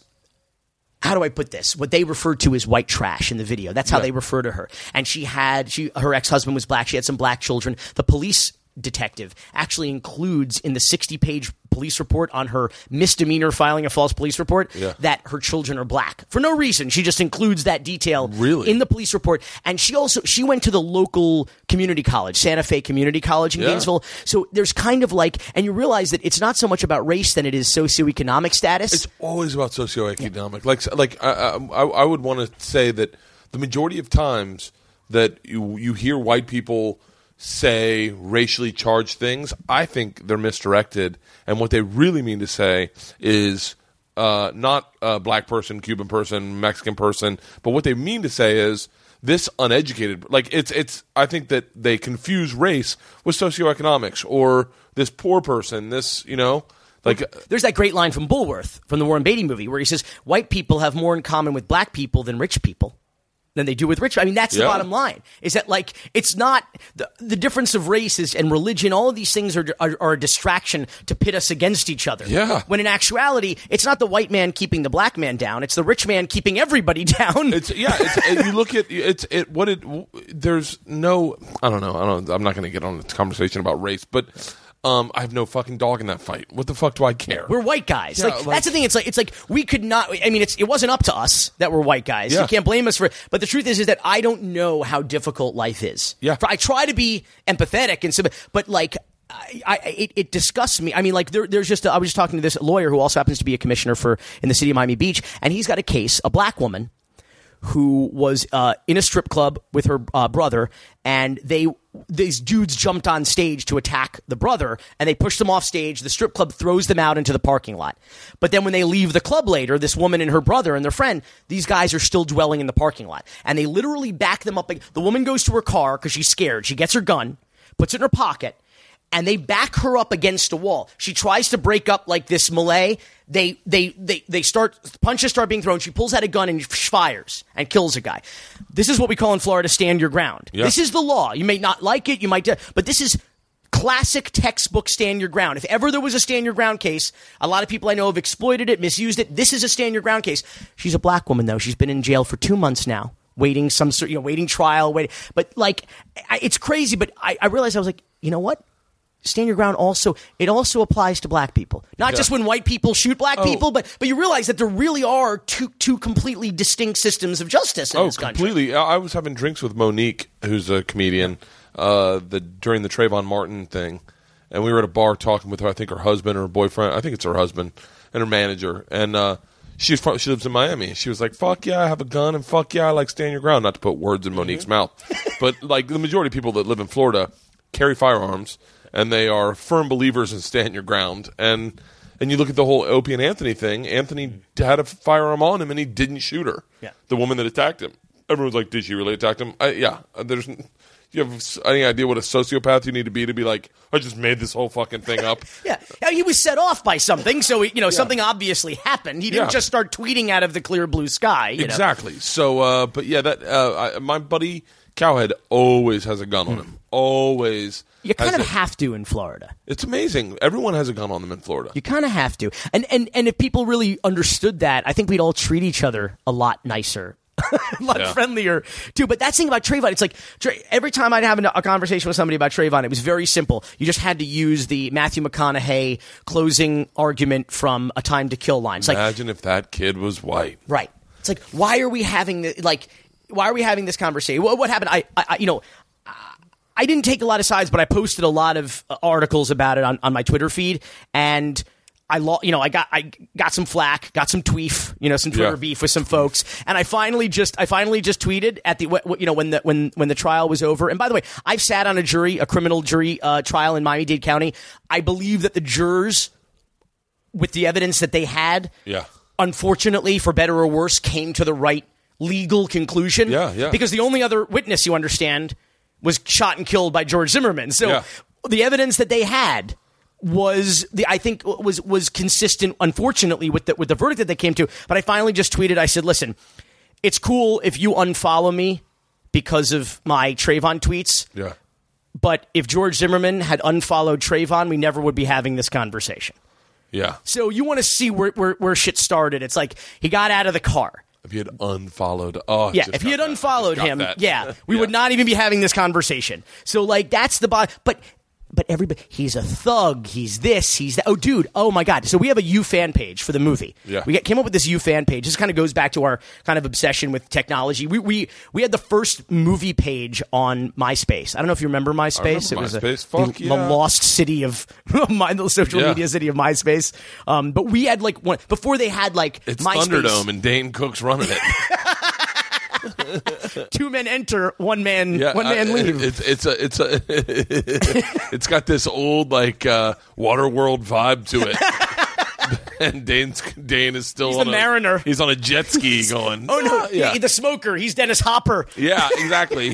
how do I put this? What they referred to as white trash in the video. That's how they refer to her. And she had she her ex husband was black. She had some black children. The police detective actually includes in the 60 page police report on her misdemeanor filing a false police report Yeah. that her children are black for no reason she just includes that detail Really? in the police report and she also she went to the local community college santa fe community college in Yeah. gainesville so there's kind of like and you realize that it's not so much about race than it is socioeconomic status It's always about socioeconomic. Like, like I, I, I would want to say that the majority of times that you you hear white people say racially charged things, I think they're misdirected, and what they really mean to say is uh, not a black person, Cuban person, Mexican person, but what they mean to say is this uneducated like it's it's I think that they confuse race with socioeconomics or this poor person, this you know like There's that great line from Bulworth from the Warren Beatty movie where he says white people have more in common with black people than rich people. Than they do with rich. I mean, that's the bottom line. Is that like it's not the, the difference of races and religion. All of these things are, are are a distraction to pit us against each other. Yeah. When in actuality, it's not the white man keeping the black man down. It's the rich man keeping everybody [laughs] down. It's yeah. It's, it, you look at it's it. What it. There's no. I don't know. I don't. I'm not going to get on this conversation about race, but um, I have no fucking dog in that fight. What the fuck do I care? We're white guys. Yeah, like, like- that's the thing. It's like it's like we could not. I mean, it's it wasn't up to us that we're white guys. Yeah. You can't blame us for. But the truth is, is that I don't know how difficult life is. Yeah. I try to be empathetic and so, but like. I, I, it, it disgusts me. I mean, like there, there's just. A, I was just talking to this lawyer who also happens to be a commissioner for in the city of Miami Beach, and he's got a case, a black woman who was uh, in a strip club with her uh, brother, and they these dudes jumped on stage to attack the brother, and they pushed them off stage. The strip club throws them out into the parking lot. But then when they leave the club later, this woman and her brother and their friend, these guys are still dwelling in the parking lot, and they literally back them up. The woman goes to her car because she's scared. She gets her gun, puts it in her pocket, and they back her up against a wall. She tries to break up like this melee. They they they they start punches start being thrown. She pulls out a gun and fires and kills a guy. This is what we call in Florida stand your ground. Yeah. This is the law. You may not like it, you might, do, but this is classic textbook stand your ground. If ever there was a stand your ground case, a lot of people I know have exploited it, misused it. This is a stand your ground case. She's a black woman though. She's been in jail for two months now, waiting some sort, you know, waiting trial, waiting. But like, I, it's crazy. But I, I realized I was like, you know what? Stand your ground. Also, it also applies to black people, not Yeah. just when white people shoot black Oh. people, but but you realize that there really are two two completely distinct systems of justice in Oh, this country. completely. I was having drinks with Mo'Nique, who's a comedian, uh, the during the Trayvon Martin thing, and we were at a bar talking with her. I think her husband or her boyfriend. I think it's her husband and her manager. And uh, she's from, she lives in Miami. She was like, "Fuck yeah, I have a gun, and fuck yeah, I like stand your ground." Not to put words in Mo'Nique's mouth, but like the majority of people that live in Florida carry firearms, and they are firm believers in stand your ground. And and you look at the whole Opie and Anthony thing. Anthony had a firearm on him, and he didn't shoot her Yeah. the woman that attacked him. Everyone's like, "Did she really attack him?" I, yeah. There's. Do you have any idea what a sociopath you need to be to be like? I just made this whole fucking thing up. [laughs] Yeah, Yeah, he was set off by something, so he, you know something obviously happened. He didn't Yeah. just start tweeting out of the clear blue sky. you know? exactly. So, uh, but yeah, that uh, I, my buddy Cowhead always has a gun on hmm. him. Always. You kind of a- have to in Florida. It's amazing. Everyone has a gun on them in Florida. You kind of have to. And, and and if people really understood that, I think we'd all treat each other a lot nicer. [laughs] a lot Yeah. friendlier too, but that's the thing about Trayvon. It's like every time I'd have a, a conversation with somebody about Trayvon, it was very simple. You just had to use the Matthew McConaughey closing argument from A Time to Kill line. It's like Imagine if that kid was white. Right. It's like why are we having the, like why are we having this conversation? What, what happened? I, I, you know. I didn't take a lot of sides, but I posted a lot of uh, articles about it on, on my Twitter feed, and I, lo- you know, I got I got some flack, got some tweef, you know, some Twitter Yeah. beef with some folks, and I finally just I finally just tweeted at the you know when the when when the trial was over. And by the way, I've sat on a jury, a criminal jury uh, trial in Miami Dade County. I believe that the jurors, with the evidence that they had, Yeah. unfortunately, for better or worse, came to the right legal conclusion. Yeah, yeah. Because the only other witness you understand was shot and killed by George Zimmerman. So Yeah. the evidence that they had was the I think was was consistent unfortunately with the with the verdict that they came to but I finally just tweeted I said listen it's cool if you unfollow me because of my Trayvon tweets Yeah. but if George Zimmerman had unfollowed Trayvon we never would be having this conversation Yeah. so you want to see where, where where shit started it's like he got out of the car If he had unfollowed, oh, yeah, if he had that. Unfollowed him, that. yeah, we would not even be having this conversation. So like that's the but but everybody he's a thug, he's this, he's that. Oh dude, oh my god. So we have a U fan page for the movie. Yeah. We get, came up with this U fan page. This kind of goes back to our kind of obsession with technology. We we we had the first movie page on MySpace. I don't know if you remember MySpace. remember it was a- MySpace. Fuck the, yeah. the lost city [laughs] of my the social Yeah. media city of MySpace. Um, but we had like one before they had like It's MySpace. Thunderdome, and Dane Cook's running it. [laughs] [laughs] Two men enter, one man, Yeah, one man I- leave. It's it's a it's a [laughs] it's got this old like uh, water world vibe to it. [laughs] and Dane's Dane is still He's on the a, mariner. He's on a jet ski going. Oh no, yeah, he- the smoker. He's Dennis Hopper. yeah, exactly.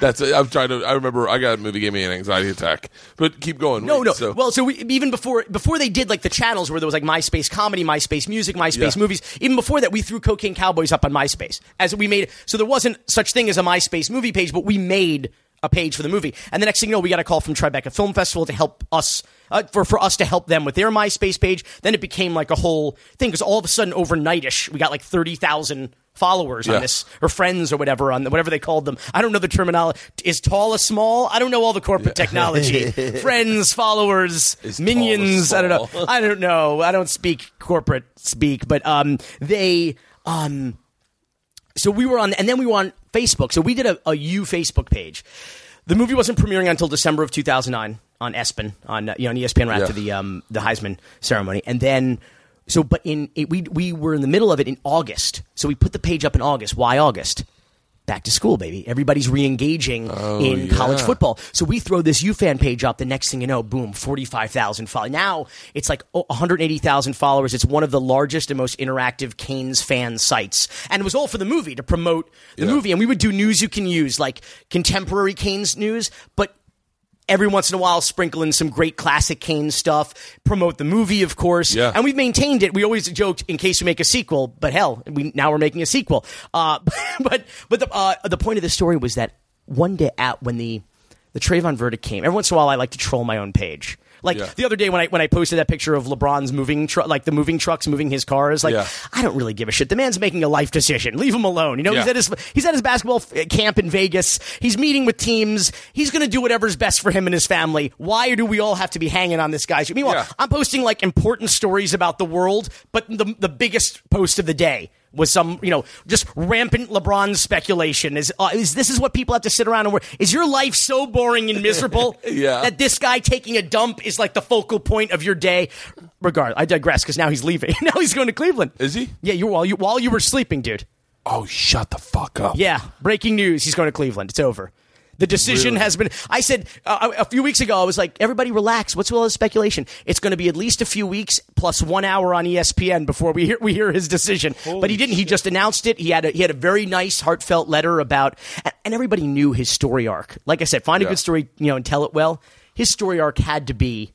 That's it. I'm trying to. I remember I got a movie gave me an anxiety attack. But keep going. No, Wait, no. So, well, so we, even before before they did like the channels where there was like MySpace comedy, MySpace music, MySpace Yeah. movies. Even before that, we threw Cocaine Cowboys up on MySpace as we made. So there wasn't such thing as a MySpace movie page, but we made a page for the movie. And the next thing you know, we got a call from Tribeca Film Festival to help us. Uh, for for us to help them with their MySpace page, then it became like a whole thing because all of a sudden, overnightish, we got like thirty thousand followers Yeah. on this or friends or whatever on the, whatever they called them. I don't know the terminology. Is tall a small? I don't know all the corporate technology. [laughs] friends, followers, Is minions. I don't know. I don't know. I don't speak corporate speak, but um, they um, so we were on, and then we were on Facebook. So we did a, a U Facebook page. The movie wasn't premiering until December of 2009 on ESPN on you know on ESPN right Yeah. after the um, the Heisman ceremony, and then so but in it, we we were in the middle of it in August. So we put the page up in August. Why August? Back to school, baby. Everybody's re-engaging oh, in Oh, yeah. college football. So we throw this UFan page up. The next thing you know, boom, forty-five thousand followers. Now it's like oh, one hundred eighty thousand followers. It's one of the largest and most interactive Canes fan sites, and it was all for the movie to promote the Yeah. movie. And we would do news you can use, like contemporary Canes news, but every once in a while sprinkle in some great classic Kane stuff, promote the movie, of course. Yeah. And we've maintained it. We always joked in case we make a sequel, but hell, we now we're making a sequel. Uh, [laughs] but but the uh, the point of the story was that one day out when the the Trayvon verdict came, every once in a while I like to troll my own page. Like Yeah. the other day when I when I posted that picture of LeBron's moving truck, like the moving trucks moving his cars, like Yeah. I don't really give a shit. The man's making a life decision. Leave him alone. You know, he's at his he's at his basketball f- camp in Vegas. He's meeting with teams. He's going to do whatever's best for him and his family. Why do we all have to be hanging on this guy's? Meanwhile, Yeah. I'm posting like important stories about the world, but the the biggest post of the day was some, you know, just rampant LeBron speculation. Is uh, is this is what people have to sit around and work? Is your life so boring and miserable [laughs] Yeah. that this guy taking a dump is like the focal point of your day? Regard, I digress because now he's leaving. [laughs] now he's going to Cleveland. Is he? Yeah, you while you while you were sleeping, dude. Oh, shut the fuck up. Yeah, breaking news. He's going to Cleveland. It's over. The decision Really? has been. I said uh, a few weeks ago. I was like, everybody relax. What's all this speculation? It's going to be at least a few weeks plus one hour on ESPN before we hear we hear his decision. but he didn't. He just announced it. He had a, he had a very nice, heartfelt letter about, and, everybody knew his story arc. Like I said, find a good story, you know, and tell it well. His story arc had to be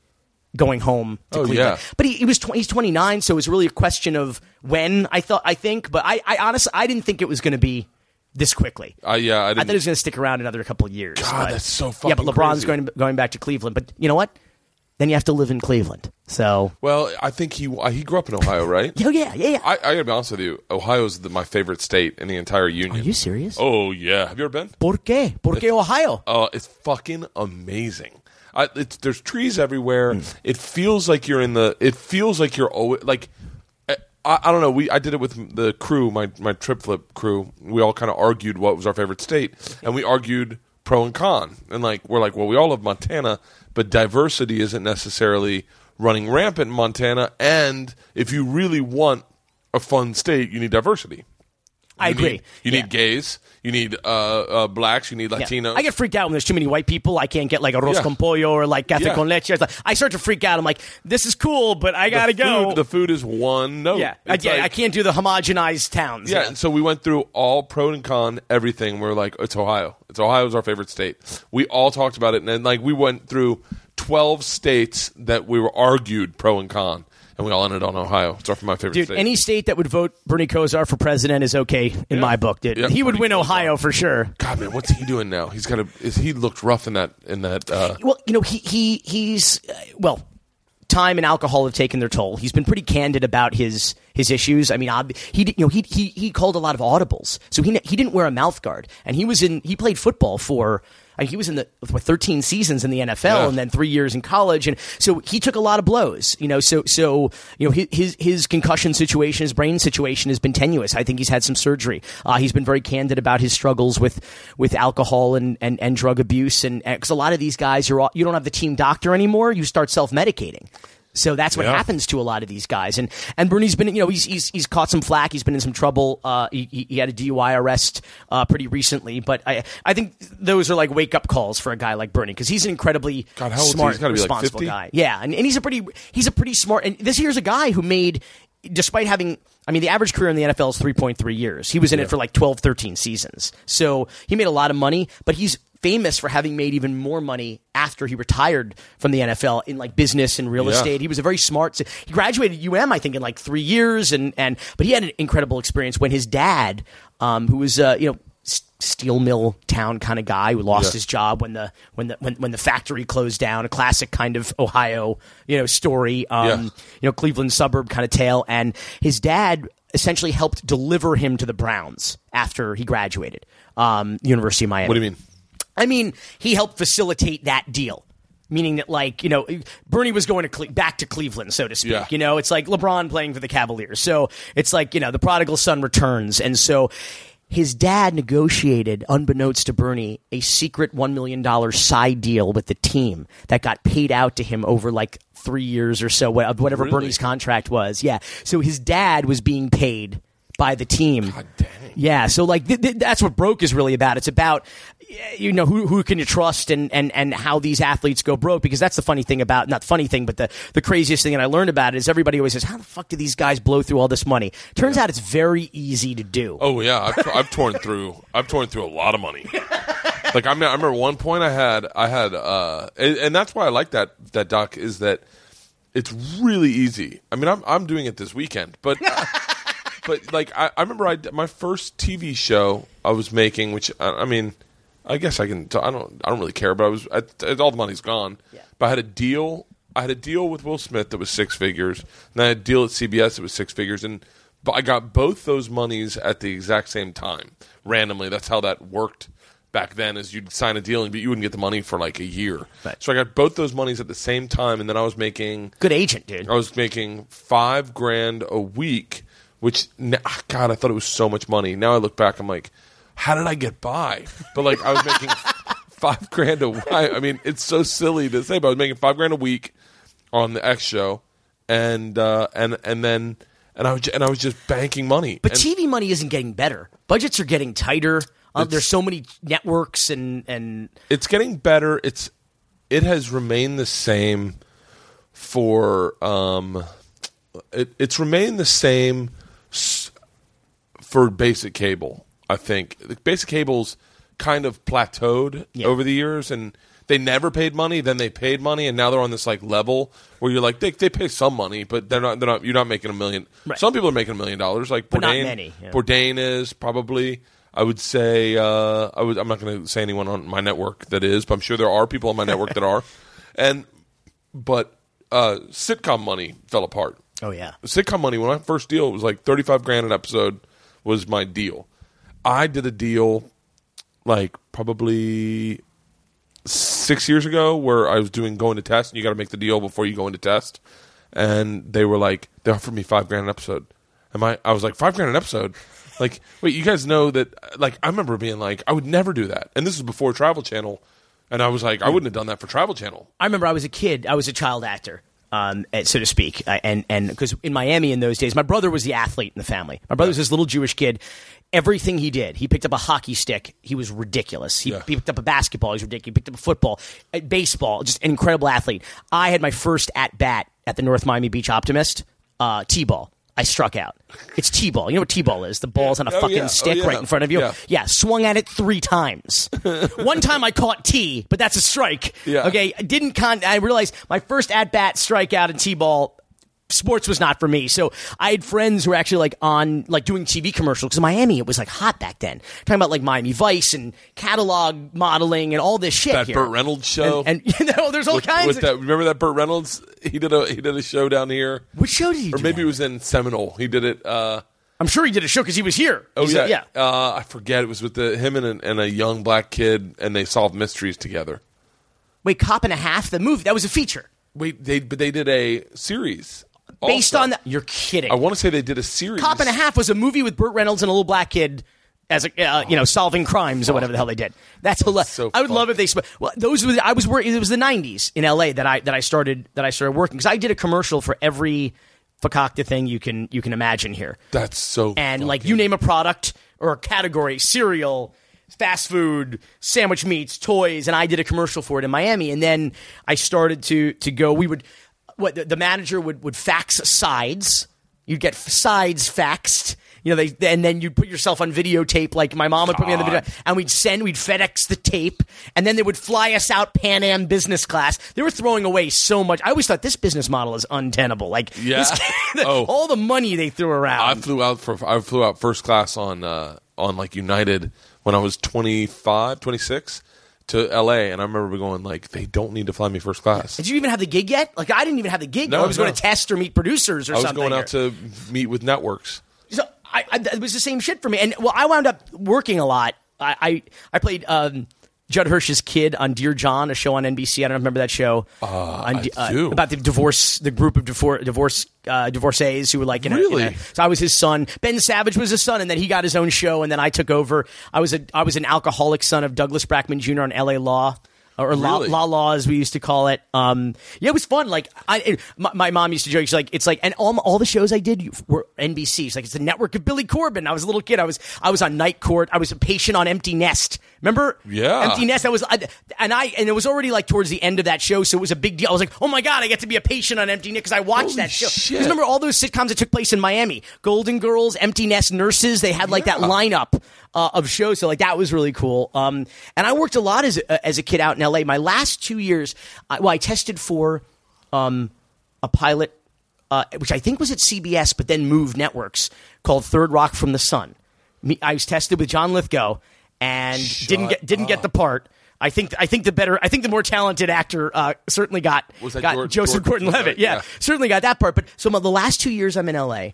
going home to Oh, Cleveland. yeah. But he, he was tw- he's 29, so it was really a question of when. I thought I think, but I, I honestly I didn't think it was going to be this quickly. Uh, yeah, I I thought he was going to stick around another couple years. God, but- that's so fucking. Yeah, but LeBron's crazy. going going back to Cleveland. But you know what? Then you have to live in Cleveland. So, well, I think he uh, he grew up in Ohio, right? [laughs] oh yeah, yeah, yeah. I, I gotta be honest with you. Ohio's the, my favorite state in the entire union. Are you serious? Oh yeah. Have you ever been? ¿Por qué? ¿Por qué Ohio? Oh, it's fucking amazing. I, it's, there's trees everywhere. It feels like you're in the. It feels like you're always like. I, I don't know. We I did it with the crew, my my trip flip crew. We all kind of argued what was our favorite state, and we argued pro and con. And like we're like, well, we all love Montana, but diversity isn't necessarily running rampant in Montana. And if you really want a fun state, you need diversity. I You agree. Need, you Yeah. need gays. You need uh, uh, blacks. You need Yeah. Latinos. I get freaked out when there's too many white people. I can't get like arroz Yeah. con pollo or like café Yeah. con leche. Like- I start to freak out. I'm like, this is cool, but I gotta the go. The food is one note. yeah, I, yeah, like- I can't do the homogenized towns. Yeah, and so we went through all pro and con, everything. We're like, it's Ohio. It's Ohio's our favorite state. We all talked about it, and then like we went through twelve states that we were argued pro and con, and we all ended on Ohio. It's our my favorite Dude, state. any state that would vote Bernie Kosar for president is okay in my book, dude. Yeah, he would Bernie win Kosar. Ohio for sure. God, man, what's he doing now? He's got a. Is he looked rough in that in that? Uh, Well, you know, he he he's uh, well, time and alcohol have taken their toll. He's been pretty candid about his his issues. I mean, ob- he you know he he he called a lot of audibles, so he he didn't wear a mouth guard, and he was in he played football for. I mean, he was in the what, 13 seasons in the NFL Yeah. and then three years in college, and so he took a lot of blows. You know, so so you know his his, concussion situation, his brain situation has been tenuous. I think he's had some surgery. Uh, he's been very candid about his struggles with with alcohol and and, and drug abuse, and because a lot of these guys, you're all, you don't have the team doctor anymore. You start self medicating. So that's what Yeah. happens to a lot of these guys. And and Bernie's been, you know, he's he's, he's caught some flack. He's been in some trouble. Uh, he, he had a DUI arrest uh, pretty recently. But I I think those are like wake up calls for a guy like Bernie because he's an incredibly God, how old is he? smart, He's be, like, responsible guy. Yeah, and, and he's a pretty he's a pretty smart. And this here's a guy who made, despite having. I mean, the average career in the NFL is 3.3 years. He was in it for like 12, 13 seasons. So he made a lot of money, but he's famous for having made even more money after he retired from the NFL in like business and real Yeah. estate. He was a very smart. He graduated UM, I think, in like three years, and and but he had an incredible experience when his dad, um, who was uh, you know steel mill town kind of guy who lost Yeah. his job when the when the when, when the factory closed down, a classic kind of Ohio you know story, um, Yeah. you know Cleveland suburb kind of tale, and his dad essentially helped deliver him to the Browns after he graduated, um, University of Miami. what do you mean? I mean, he helped facilitate that deal. Meaning that, like, you know, Bernie was going to Cle- back to Cleveland, so to speak. Yeah. You know, it's like LeBron playing for the Cavaliers. So it's like, you know, the prodigal son returns. And so his dad negotiated, unbeknownst to Bernie, a secret $1 million side deal with the team that got paid out to him over like three years or so, wha- whatever Really? Bernie's contract was. Yeah. So his dad was being paid by the team. God dang. Yeah, so like th- th- that's what broke is really about. It's about you know who who can you trust and and and how these athletes go broke because that's the funny thing about not funny thing but the the craziest thing that I learned about it is everybody always says how the fuck do these guys blow through all this money? Turns out it's very easy to do. Oh yeah, I've, I've torn through. I've torn through a lot of money. Like I, mean, I remember one point I had. I had, uh, and, and that's why I like that that doc is that it's really easy. I mean, I'm I'm doing it this weekend, but [laughs] but like I, I remember I my first TV show I was making, which I, I mean, I guess I can. T- I don't. I don't really care, but I was. I, all the money's gone. Yeah. But I had a deal I had a deal with Will Smith that was six figures, and I had a deal at CBS that was six figures, and but I got both those monies at the exact same time, randomly. That's how that worked back then. Is you'd sign a deal, but you wouldn't get the money for like a year. Right. So I got both those monies at the same time, and then I was making Good agent, dude. I was making five grand a week, which ah, God, I thought it was so much money. Now I look back, I'm like, how did I get by? But like, I was making [laughs] five grand a week. I mean, it's so silly to say, but I was making five grand a week on the X show, and uh, and and then and I was and I was just banking money. But and, TV money isn't getting better. Budgets are getting tighter. Um, there's so many networks and and it's getting better. It's it has remained the same for um, it, it's remained the same for basic cable. I think The basic cable's kind of plateaued Yeah. over the years, and they never paid money. Then they paid money, and now they're on this like level where you're like they they pay some money, but they're not they're not you're not making a million. Right. Some people are making a million dollars, like But not Bourdain. many, yeah. Bourdain is probably. I would say uh, I would. I'm not going to say anyone on my network that is, but I'm sure there are people on my network that are. [laughs] And but uh, sitcom money fell apart. oh yeah. Sitcom money when my first deal it was like 35 grand an episode was my deal. I did a deal like probably six years ago where I was doing going to test, and you got to make the deal before you go into test. And they were like, they offered me five grand an episode. Am I? I was like, five grand an episode. Like, wait, you guys know that? Like, I remember being like, I would never do that. And this was before Travel Channel, and I was like, I hmm. wouldn't have done that for Travel Channel. I remember I was a kid. I was a child actor, um, eh, so to speak, uh, and and because in Miami in those days, my brother was the athlete in the family. My brother was this little Jewish kid. Everything he did, he picked up a hockey stick. He was ridiculous. He, Yeah. he picked up a basketball. He was ridiculous. He picked up a football, uh, baseball. Just an incredible athlete. I had my first at bat at the North Miami Beach Optimist. Uh, T-ball. I struck out. It's T-ball. You know what T-ball is? The ball's on a Oh, fucking yeah. Oh, stick yeah. right in front of you. Yeah. yeah, swung at it three times. [laughs] One time I caught T, but that's a strike. Yeah. Okay, I didn't con. I realized my first at bat strikeout in t-ball. Sports was not for me, so I had friends who were actually like on like doing TV commercials because Miami it was like hot back then. Talking about like Miami Vice and catalog modeling and all this shit. That here. Burt Reynolds show. and, and [laughs] you know, there's all with, kinds with of. that. Remember that Burt Reynolds? He did a he did a show down here, Which show did he? or maybe that? it was in Seminole. He did it. Uh, I'm sure he did a show because he was here. oh He's yeah, a- yeah. Uh, I forget. It was with the him and, a- and a young black kid, and they solved mysteries together. Wait, cop and a half. The movie that was a feature Wait, they but they did a series based also. on that. You're kidding. I want to say they did a series. Cop and a Half was a movie with Burt Reynolds and a little black kid as a uh, you know solving crimes or whatever the hell they did. That's hilarious. so I would fun. love if they. Sp- well, those were the, I was working. It was the '90s in LA that I that I started that I started working because I did a commercial for every fakakta thing you can you can imagine here, That's so. and like you name a product or a category, cereal. Fast food, sandwich meats, toys, and I did a commercial for it in Miami. And then I started to to go. We would, what the, the manager would would fax sides. You'd get sides faxed. You know, they and then you'd put yourself on videotape, like my mom would put me on the video, and we'd send, we'd FedEx the tape, and then they would fly us out Pan Am business class. They were throwing away so much. I always thought this business model is untenable. Like, Yeah. this- [laughs] Oh. all the money they threw around. I flew out for I flew out first class on uh, on like United when I was 25, 26 to LA, and I remember going like they don't need to fly me first class. Did you even have the gig yet? Like I didn't even have the gig. No, I was going to test or meet producers or I was something. going out to meet with networks. So I, I, it was the same shit for me. And well, I wound up working a lot. I I, I played um, Judd Hirsch's kid on Dear John, a show on NBC. I don't remember that show. Uh, I do. about the divorce, the group of divor- divorce uh, divorcees who were like in a- in a, Really? so I was his son. Ben Savage was his son, and then he got his own show, and then I took over. I was a I was an alcoholic son of Douglas Brackman Jr. on L.A. Law. Or La, Really? La Law, as we used to call it. Um, yeah, it was fun. Like, I, it- my, my mom used to joke. She's like, it's like, and all, all the shows I did were NBC. She's like, it's the network of Billy Corben. I was a little kid. I was, I was on Night Court. I was a patient on Empty Nest. Remember? Yeah. Empty Nest. I was, I, and I, and it was already like towards the end of that show, so it was a big deal. I was like, oh my god, I get to be a patient on Empty Nest because I watched Holy that show. remember all those sitcoms that took place in Miami? Golden Girls, Empty Nest, Nurses. They had like that lineup uh, of shows. So like that was really cool. Um, and I worked a lot as a, as a kid out in LA. My last two years, I, well, I tested for um, a pilot, uh, which I think was at CBS, but then moved networks called Third Rock from the Sun. Me, I was tested with John Lithgow and didn't get didn't get the part. I think I think the better I think the more talented actor uh, certainly got got Joseph Gordon-Levitt. Yeah, yeah. certainly got that part. But so the last two years I'm in LA.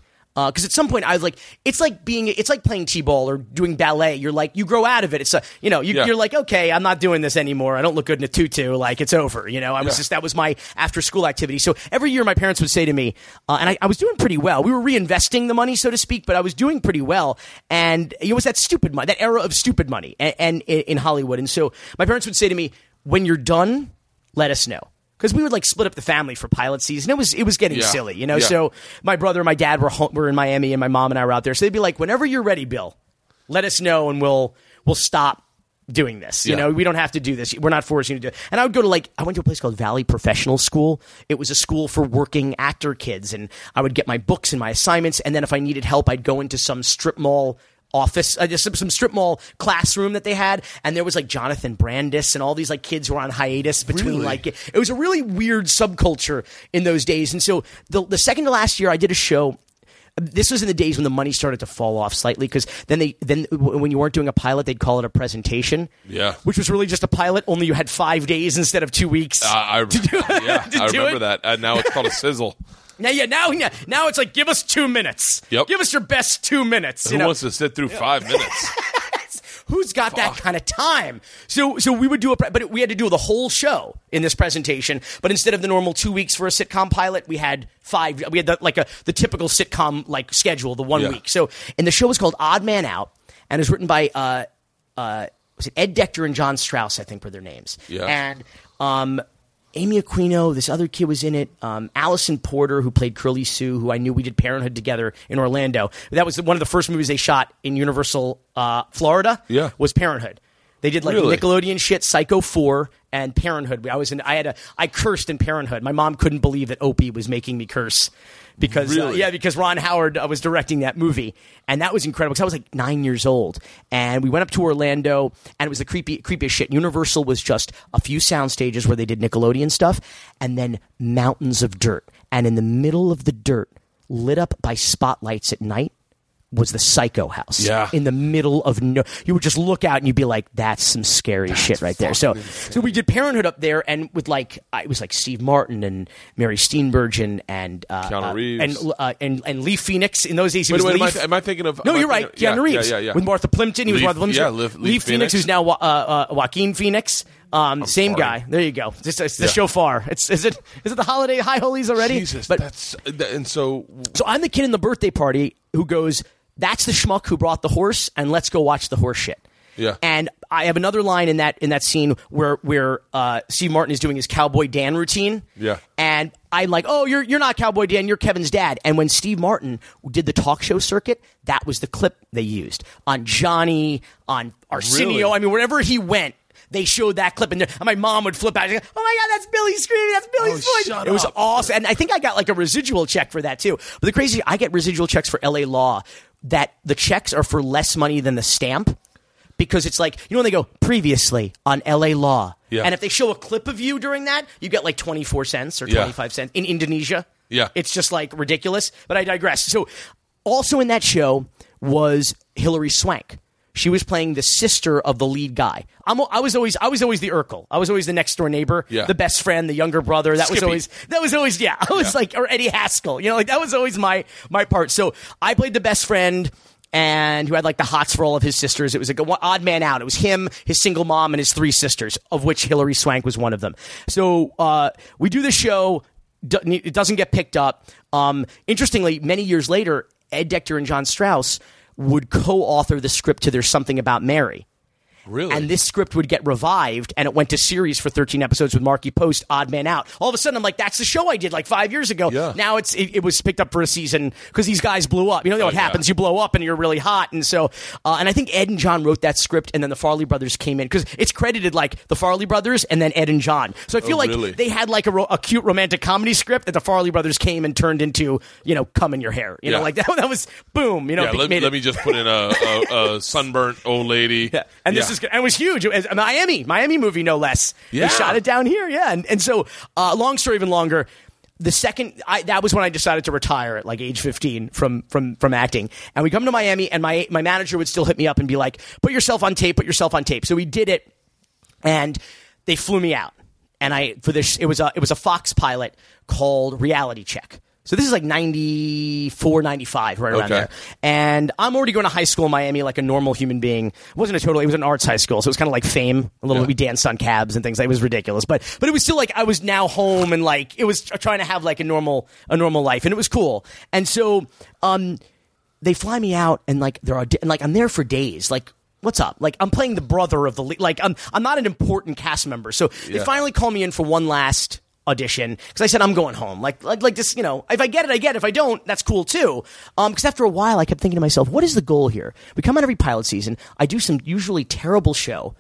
Because at some point I was like, it's like being, it's like playing t-ball or doing ballet. You're like, you grow out of it. It's a, you know, you, Yeah. you're like, okay, I'm not doing this anymore. I don't look good in a tutu. Like it's over. You know, I was Yeah. just that was my after school activity. So every year my parents would say to me, uh, and I, I was doing pretty well. We were reinvesting the money, so to speak, but I was doing pretty well. And it was that stupid money, that era of stupid money, and, and in Hollywood. And so my parents would say to me, when you're done, let us know. Because we would like split up the family for pilot season. It was it was getting Yeah. silly, you know. Yeah. So my brother and my dad were home, were in Miami, and my mom and I were out there. So they'd be like, "Whenever you're ready, Bill, let us know, and we'll we'll stop doing this. You Yeah. know, we don't have to do this. We're not forcing you to do it." And I would go to like I went to a place called Valley Professional School. It was a school for working actor kids, and I would get my books and my assignments, and then if I needed help, I'd go into some strip mall office, uh, some, some strip mall classroom that they had, and there was like Jonathan Brandis and all these like kids who were on hiatus between Really? like it was a really weird subculture in those days. And so the the second to last year, I did a show. This was in the days when the money started to fall off slightly because then they then w- when you weren't doing a pilot, they'd call it a presentation. Yeah. which was really just a pilot. Only you had five days instead of two weeks. Uh, I, [laughs] yeah, [laughs] to I do remember it? that. And now it's called a sizzle. [laughs] now, yeah, now, yeah, now it's like give us two minutes. Yep. give us your best two minutes. Who you know? wants to sit through five [laughs] minutes? Who's got that kind of time? So, so we would do a, pre- but we had to do the whole show in this presentation. But instead of the normal two weeks for a sitcom pilot, we had five. We had the, like a the typical sitcom like schedule, the one Yeah. week. So, and the show was called Odd Man Out, and it was written by uh, uh, was it Ed Decter and John Strauss? I think were their names. Yeah. And um, Amy Aquino, this other kid was in it. Um, Alisan Porter, who played Curly Sue, who I knew we did Parenthood together in Orlando. That was one of the first movies they shot in Universal, uh, Florida. Yeah. was Parenthood. They did like Really? Nickelodeon shit, Psycho Four, and Parenthood. I was in. I had a. I cursed in Parenthood. My mom couldn't believe that Opie was making me curse because uh, yeah, because Ron Howard uh, was directing that movie, and that was incredible. Because I was like nine years old, and we went up to Orlando, and it was the creepy, creepiest shit. Universal was just a few sound stages where they did Nickelodeon stuff, and then mountains of dirt, and in the middle of the dirt, lit up by spotlights at night. Was the Psycho House Yeah. in the middle of no? You would just look out and you'd be like, "That's some scary shit right there." So, so we did Parenthood up there, and with like uh, it was like Steve Martin and Mary Steenburgen and uh, Keanu uh, Reeves. and, uh, and and Lee Phoenix. In those days, he Wait, was wait, am I, Leaf. am I thinking of? no, you're right. thinking- Keanu yeah, Reeves Yeah, yeah, yeah. with Martha Plimpton. He was Leaf- Martha Plimpton. yeah, Leaf- Lee Leaf Phoenix, Phoenix. who's now uh, uh, Joaquin Phoenix. Um, same sorry. guy. There you go. Just it's the Yeah. shofar. It's is it is it the holiday high holies already? Jesus, but that's and so so I'm the kid in the birthday party who goes, "That's the schmuck who brought the horse, and let's go watch the horse shit." Yeah. And I have another line in that in that scene where where uh, Steve Martin is doing his Cowboy Dan routine. Yeah. And I'm like, "Oh, you're you're not Cowboy Dan, you're Kevin's dad." And when Steve Martin did the talk show circuit, that was the clip they used on Johnny, on Arsenio. Really? I mean, wherever he went. They showed that clip, and, my mom would flip out. and go, Oh my god, that's Billy screaming! That's Billy's Oh, voice! it was up. awesome, and I think I got like a residual check for that too. But the crazy, I get residual checks for L.A. Law that the checks are for less money than the stamp because it's like you know when they go previously on L.A. Law, Yeah. and if they show a clip of you during that, you get like twenty four cents or Yeah. twenty five cents in Indonesia. Yeah. it's just like ridiculous. But I digress. So, also in that show was Hilary Swank. She was playing the sister of the lead guy. I'm, I was always I was always the Urkel. I was always the next door neighbor, Yeah. the best friend, the younger brother. That was always that was always yeah. I was Yeah. like or Eddie Haskell. You know, like that was always my my part. So I played the best friend and who had like the hots for all of his sisters. It was like a one- odd man out. It was him, his single mom, and his three sisters, of which Hilary Swank was one of them. So uh, we do the show. It doesn't get picked up. Um, interestingly, many years later, Ed Decter and John Strauss would co-author the script to "There's Something About Mary." Really and this script would get revived and it went to series for 13 episodes with Markie Post, Odd Man Out. All of a sudden, I'm like, that's the show I did like five years ago. Yeah. Now it's it, it was picked up for a season because these guys blew up. You know what Oh, yeah. happens? You blow up and you're really hot. And so, uh, and I think Ed and John wrote that script and then the Farley brothers came in because it's credited like the Farley brothers and then Ed and John. So I feel Oh, like really? they had like a, ro- a cute romantic comedy script that the Farley brothers came and turned into, you know, come in your hair. You know, like [laughs] that, that was boom. You know, yeah, let, made let me just put in a, a, a sunburnt old lady. [laughs] yeah. And this Yeah. is and it was huge. It was a Miami, Miami movie, no less. Yeah. They shot it down here, yeah. And and so, uh, long story even longer. The second I, that was when I decided to retire at like age 15 from from from acting, and we come to Miami, and my my manager would still hit me up and be like, "Put yourself on tape, put yourself on tape." So we did it. and they flew me out. And I for this it was a it was a Fox pilot called Reality Check. So this is like 94, 95, right around Okay. there. And I'm already going to high school in Miami like a normal human being. It wasn't a total, it was an arts high school. So it was kind of like fame. A little, Yeah. we danced on cabs and things. It was ridiculous. But, but it was still like I was now home and like it was trying to have like a normal, a normal life. And it was cool. And so, um, they fly me out and like there are and like I'm there for days. Like what's up? Like I'm playing the brother of the lead. Like I'm I'm not an important cast member. So they finally call me in for one last audition because I said I'm going home. Like like like this, you know. If I get it, I get it. If I don't, that's cool too. Um, because after a while, I kept thinking to myself, what is the goal here? We come on every pilot season. I do some usually terrible show,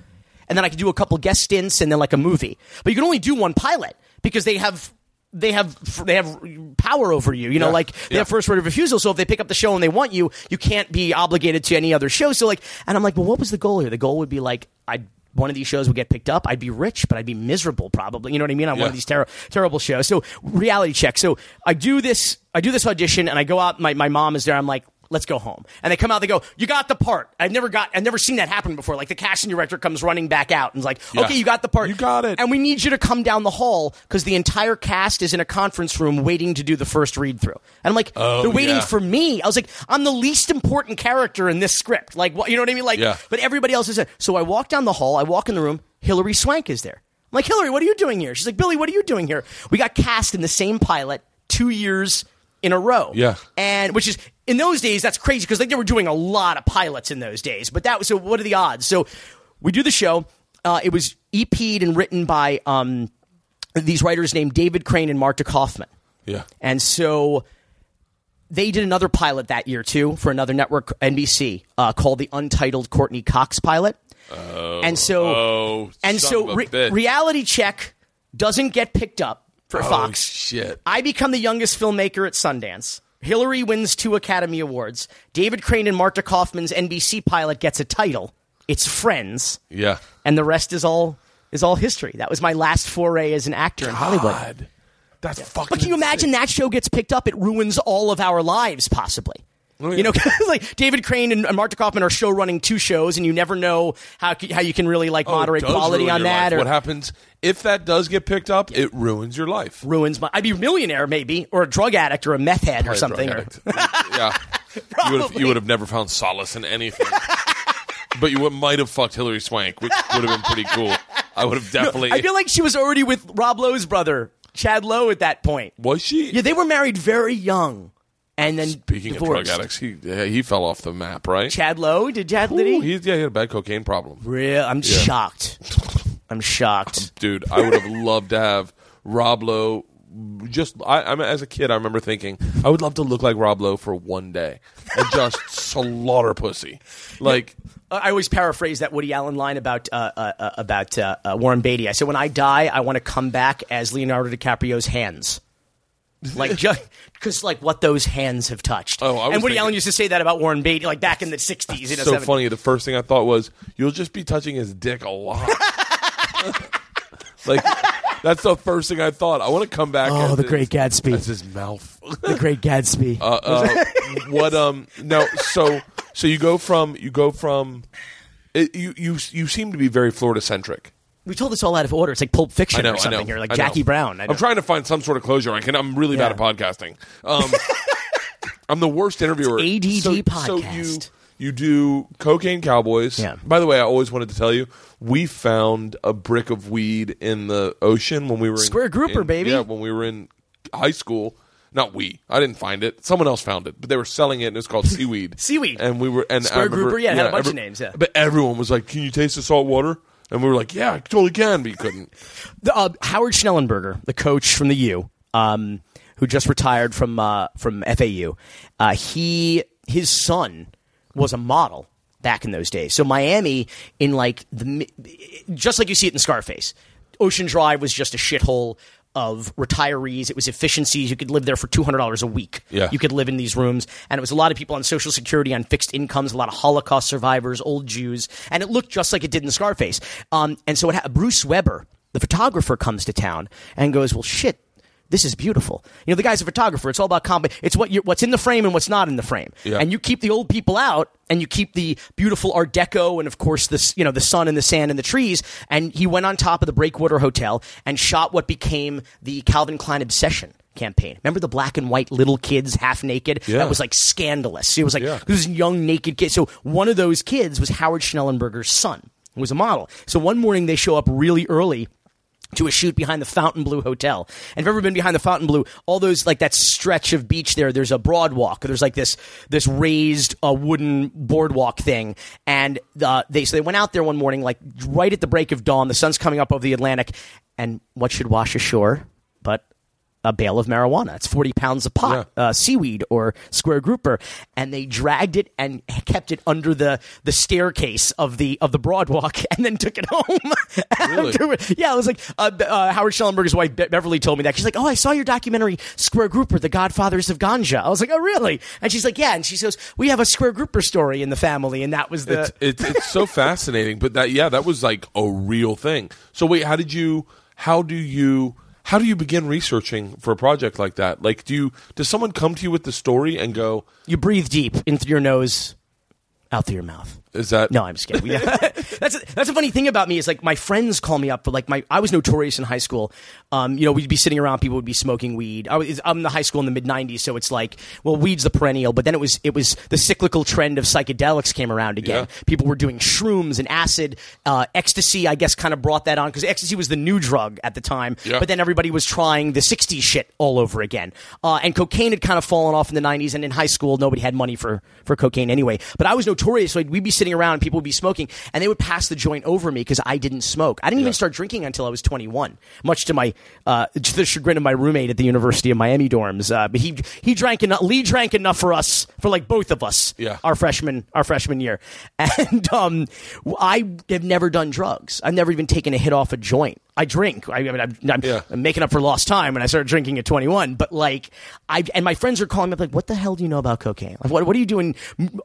and then I can do a couple guest stints and then like a movie. But you can only do one pilot because they have. They have they have power over you, you know. Yeah. Like they Yeah. have first right of refusal. So if they pick up the show and they want you, you can't be obligated to any other show. So like, and I'm like, well, what was the goal here? The goal would be like, I one of these shows would get picked up. I'd be rich, but I'd be miserable probably. You know what I mean? On one of these ter- terrible shows. So reality check. So I do this. I do this audition, and I go out. My my mom is there. I'm like. Let's go home. And they come out. They go, "You got the part." I've never got. I've never seen that happen before. Like the casting director comes running back out and is like, Yeah. "Okay, you got the part. You got it. And we need you to come down the hall because the entire cast is in a conference room waiting to do the first read through." And I'm like, Oh, "They're waiting yeah. for me." I was like, "I'm the least important character in this script." Like, what? You know what I mean? Like, Yeah. but everybody else is. So I walk down the hall. I walk in the room. Hilary Swank is there. I'm like, Hilary, what are you doing here? She's like, Billy, what are you doing here? We got cast in the same pilot two years in a row. Yeah. And which is in those days, that's crazy because like they were doing a lot of pilots in those days. But that was so. What are the odds? So we do the show. Uh, it was EP'd and written by um, these writers named David Crane and Marta Kauffman. Yeah. And so they did another pilot that year too for another network, NBC, uh, called the Untitled Courteney Cox pilot. Oh, and so, oh, and so, re- Reality Check doesn't get picked up for Oh, Fox. shit. I become the youngest filmmaker at Sundance. Hilary wins two Academy Awards. David Crane and Marta Kauffman's NBC pilot gets a title. It's Friends, Yeah. and the rest is all is all history. That was my last foray as an actor in Hollywood. God. That's fucking. But can you imagine that show gets picked up? It ruins all of our lives, possibly. Oh, yeah. You know, [laughs] like David Crane and, Marta Kauffman are show running two shows, and you never know how how you can really like Oh, moderate does quality on that. life. Or what happens if that does get picked up? It ruins your life. ruins my. I'd be a millionaire maybe, or a drug addict, or a meth head, or Probably a something. or- yeah. [laughs] You would, have, you would have never found solace in anything. [laughs] but you would, might have fucked Hilary Swank, which would have been pretty cool. I would have definitely. I feel like she was already with Rob Lowe's brother, Chad Lowe, at that point. was she? Yeah, they were married very young, and then Speaking divorced. of drug addicts, he yeah, he fell off the map, right? Chad Lowe did Chad Ooh, he? he, yeah, he had a bad cocaine problem. Real, I'm shocked. I'm shocked. dude. I would have loved to have Rob Lowe. Just I, I mean, as a kid, I remember thinking I would love to look like Rob Lowe for one day and just [laughs] slaughter pussy. Like I always paraphrase that Woody Allen line about uh, uh, uh, about uh, uh, Warren Beatty. I said, "When I die, I want to come back as Leonardo DiCaprio's hands." Like just because like what those hands have touched. Oh, I was and Woody thinking- Allen used to say that about Warren Beatty, like back in the '60s. You know, so 70s. funny. The first thing I thought was you'll just be touching his dick a lot. [laughs] like that's the first thing I thought. I want to come back. Oh, as the his- Great Gatsby. as his mouth. The Great Gatsby. [laughs] uh, uh, what um no so so you go from you go from it, you you you seem to be very Florida centric. We told this all out of order. It's like Pulp Fiction know, or something here, like. Jackie Brown. I I'm trying to find some sort of closure. I can. I'm really bad at podcasting. Um, [laughs] I'm the worst interviewer. ADD so, So you podcast. you do cocaine cowboys. Yeah. By the way, I always wanted to tell you we found a brick of weed in the ocean when we were in, Square grouper, in- baby. Yeah, when we were in high school. Not we. I didn't find it. Someone else found it, but they were selling it, and it's called seaweed. [laughs] Seaweed. And we were and I Square remember- grouper, yeah, it had a bunch of names, yeah. But everyone was like, "Can you taste the salt water?" And we were like, "Yeah, I totally can," but you couldn't. [laughs] the, uh, Howard Schnellenberger, the coach from the U, um, who just retired from uh, from FAU, uh, he his son was a model back in those days. So Miami, in like the just like you see it in Scarface, Ocean Drive was just a shithole of retirees. It was efficiencies. You could live there for two hundred dollars a week. Yeah. you could live in these rooms, and it was a lot of people on Social Security on fixed incomes, a lot of Holocaust survivors, old Jews, and it looked just like it did in Scarface. Um, and so ha- Bruce Weber, the photographer, comes to town and goes, "Well, shit." This is beautiful. You know, the guy's a photographer. It's all about comp. It's what you what's in the frame and what's not in the frame. Yeah. And you keep the old people out, and you keep the beautiful Art Deco, and of course this, you know, the sun and the sand and the trees. And he went on top of the Breakwater Hotel and shot what became the Calvin Klein obsession campaign. Remember the black and white little kids half naked? Yeah. That was like scandalous. It was like Yeah. this young naked kid. So one of those kids was Howard Schnellenberger's son. Who was a model. So one morning they show up really early to a shoot behind the Fontainebleau Hotel. And if you've ever been behind the Fontainebleau, all those like that stretch of beach there, there's a broadwalk. There's like this this raised uh, wooden boardwalk thing. And uh, they so they went out there one morning, like right at the break of dawn. The sun's coming up over the Atlantic, and what should wash ashore but a bale of marijuana. It's 40 pounds of pot, uh, seaweed or square grouper. And they dragged it and kept it under the, the staircase of the, of the broadwalk [laughs] and then took it home. [laughs] Really? Yeah, it was like, uh, uh, Howard Schnellenberger's wife, Be- Beverly, told me that. She's like, oh, I saw your documentary, Square Grouper, The Godfathers of Ganja. I was like, oh, really? And she's like, yeah. And she says, we have a Square Grouper story in the family. And that was the, it's, it's it's so [laughs] fascinating. But that yeah, that was like a real thing. So wait, how did you? How do you? How do you begin researching for a project like that? Like, do you does someone come to you with the story and go, you breathe deep in through your nose, out through your mouth. "Is that No, I'm just kidding. [laughs] That's a, that's a funny thing about me is like my friends call me up for like my I was notorious in high school. Um, you know, we'd be sitting around, people would be smoking weed. I was I'm in the high school in the mid '90s, so it's like well, weed's the perennial, but then it was it was the cyclical trend of psychedelics came around again. Yeah. People were doing shrooms and acid, uh, ecstasy. I guess kind of brought that on because ecstasy was the new drug at the time. Yeah. But then everybody was trying the '60s shit all over again, uh, and cocaine had kind of fallen off in the '90s. And in high school, nobody had money for for cocaine anyway. But I was notorious. So we'd be sitting around, and people would be smoking, and they would pass the joint over me because I didn't smoke. I didn't even start drinking until I was 21, much to my uh, to the chagrin of my roommate at the University of Miami dorms. Uh, but he he drank enough. Lee drank enough for us for like both of us. Yeah. our freshman our freshman year, [laughs] and um, I have never done drugs. I've never even taken a hit off a joint. I drink. I, I mean, I'm, I'm, Yeah. I'm making up for lost time when I started drinking at 21. But like, I and my friends are calling me up like, "What the hell do you know about cocaine? Like, what what are you doing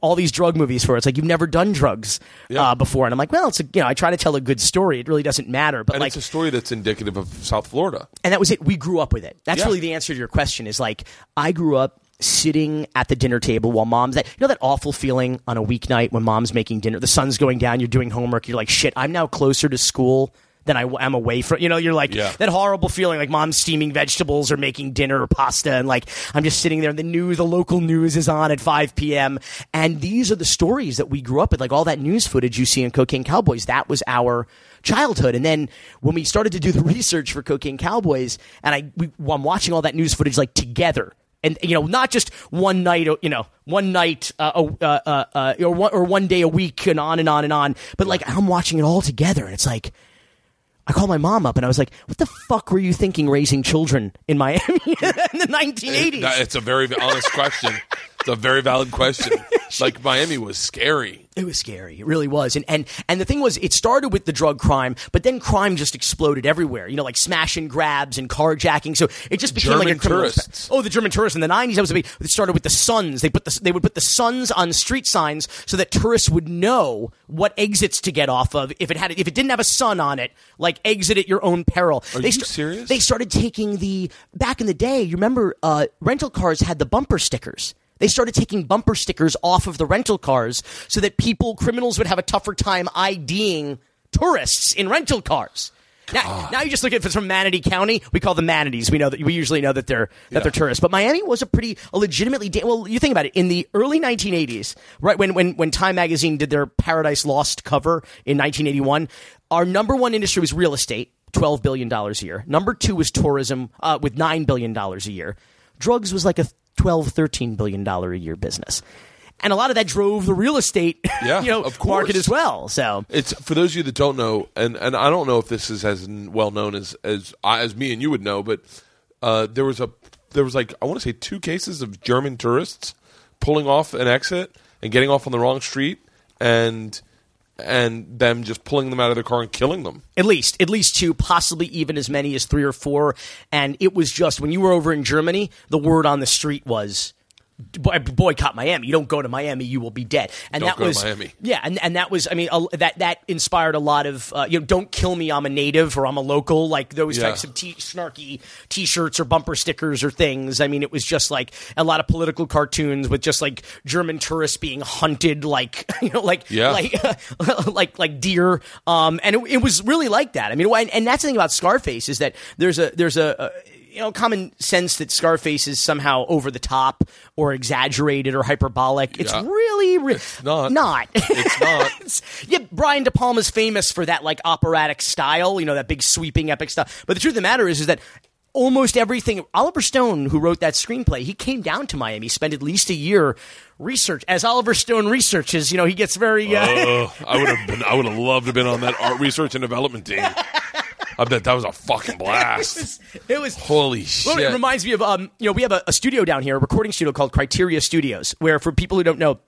all these drug movies for?" It's like you've never done drugs Yeah. uh, before, and I'm like, "Well, it's a, you know, I try to tell a good story. It really doesn't matter." But and like, it's a story that's indicative of South Florida. and that was it. We grew up with it. That's Yeah. really the answer to your question. Is like I grew up sitting at the dinner table while mom's that you know that awful feeling on a weeknight when mom's making dinner, the sun's going down, you're doing homework, you're like, shit, I'm now closer to school than I am away from. You know, you're like Yeah. that horrible feeling like mom's steaming vegetables or making dinner or pasta, and like I'm just sitting there. And the news, the local news is on at 5 p.m. And these are the stories that we grew up with, like all that news footage you see in Cocaine Cowboys. That was our childhood. And then when we started to do the [laughs] research for Cocaine Cowboys, and I, we, I'm watching all that news footage like together. And you know, not just one night, you know, one night, uh, uh, uh, uh, or one or one day a week, and on and on and on. But like, I'm watching it all together, and it's like, I called my mom up and I was like, "What the fuck were you thinking raising children in Miami [laughs] in the 1980s?" That- It's a very honest question. It's a very valid question. [laughs] like Miami was scary. It was scary. It really was. And and and the thing was, it started with the drug crime, but then crime just exploded everywhere. You know, like smash and grabs and carjacking. So it just became like German a criminal. tourists. Oh, the German tourists in the nineties. That was a big. It started with the suns. They put the they would put the suns on street signs so that tourists would know what exits to get off of. If it had if it didn't have a sun on it, like exit at your own peril. Are they you serious? They started taking the back in the day. You remember, uh, rental cars had the bumper stickers. They started taking bumper stickers off of the rental cars so that people, criminals, would have a tougher time IDing tourists in rental cars. Now, now you just look at if it's from Manatee County. We call them manatees. We know that we usually know that they're that Yeah. they're tourists. But Miami was a pretty a legitimately da- well. You think about it in the early 1980s, right when when when Time Magazine did their Paradise Lost cover in 1981. Our number one industry was real estate, twelve billion dollars a year. Number two was tourism, uh, with nine billion dollars a year. Drugs was like a 12 13 billion dollar a year business. And a lot of that drove the real estate [laughs] Yeah, you know, market as well. So It's for those of you that don't know, and, and I don't know if this is as well known as as I- as me and you would know, but uh, there was a there was like I want to say two cases of German tourists pulling off an exit and getting off on the wrong street, and and them just pulling them out of their car and killing them. At least, at least two, possibly even as many as three or four. And it was just when you were over in Germany, the word on the street was boycott Miami. You don't go to Miami, you will be dead. And Don't that go to was Miami. yeah, and, and that was I mean a, that that inspired a lot of uh, you know don't kill me I'm a native or I'm a local like those Yeah. types of t- snarky T-shirts or bumper stickers or things. I mean it was just like a lot of political cartoons with just like German tourists being hunted like [laughs] you know like Yeah. like [laughs] like like deer. Um, and it, it was really like that. I mean, and, and that's the thing about Scarface is that there's a there's a, a you know common sense that Scarface is somehow over the top or exaggerated or hyperbolic. It's Yeah. really, re- not. Not. It's not. It's- [laughs] yeah, Brian De Palma's famous for that like operatic style, you know, that big sweeping epic stuff. But the truth of the matter is, is that almost everything. Oliver Stone, who wrote that screenplay, he came down to Miami, spent at least a year research. As Oliver Stone researches, you know, he gets very. Uh, Oh, I would have been. I would have loved to have been on that art research and development team. [laughs] I bet that was a fucking [laughs] blast. it was. Holy Well, shit! it reminds me of um, you know, we have a, a studio down here, a recording studio called Criteria Studios, where for people who don't know,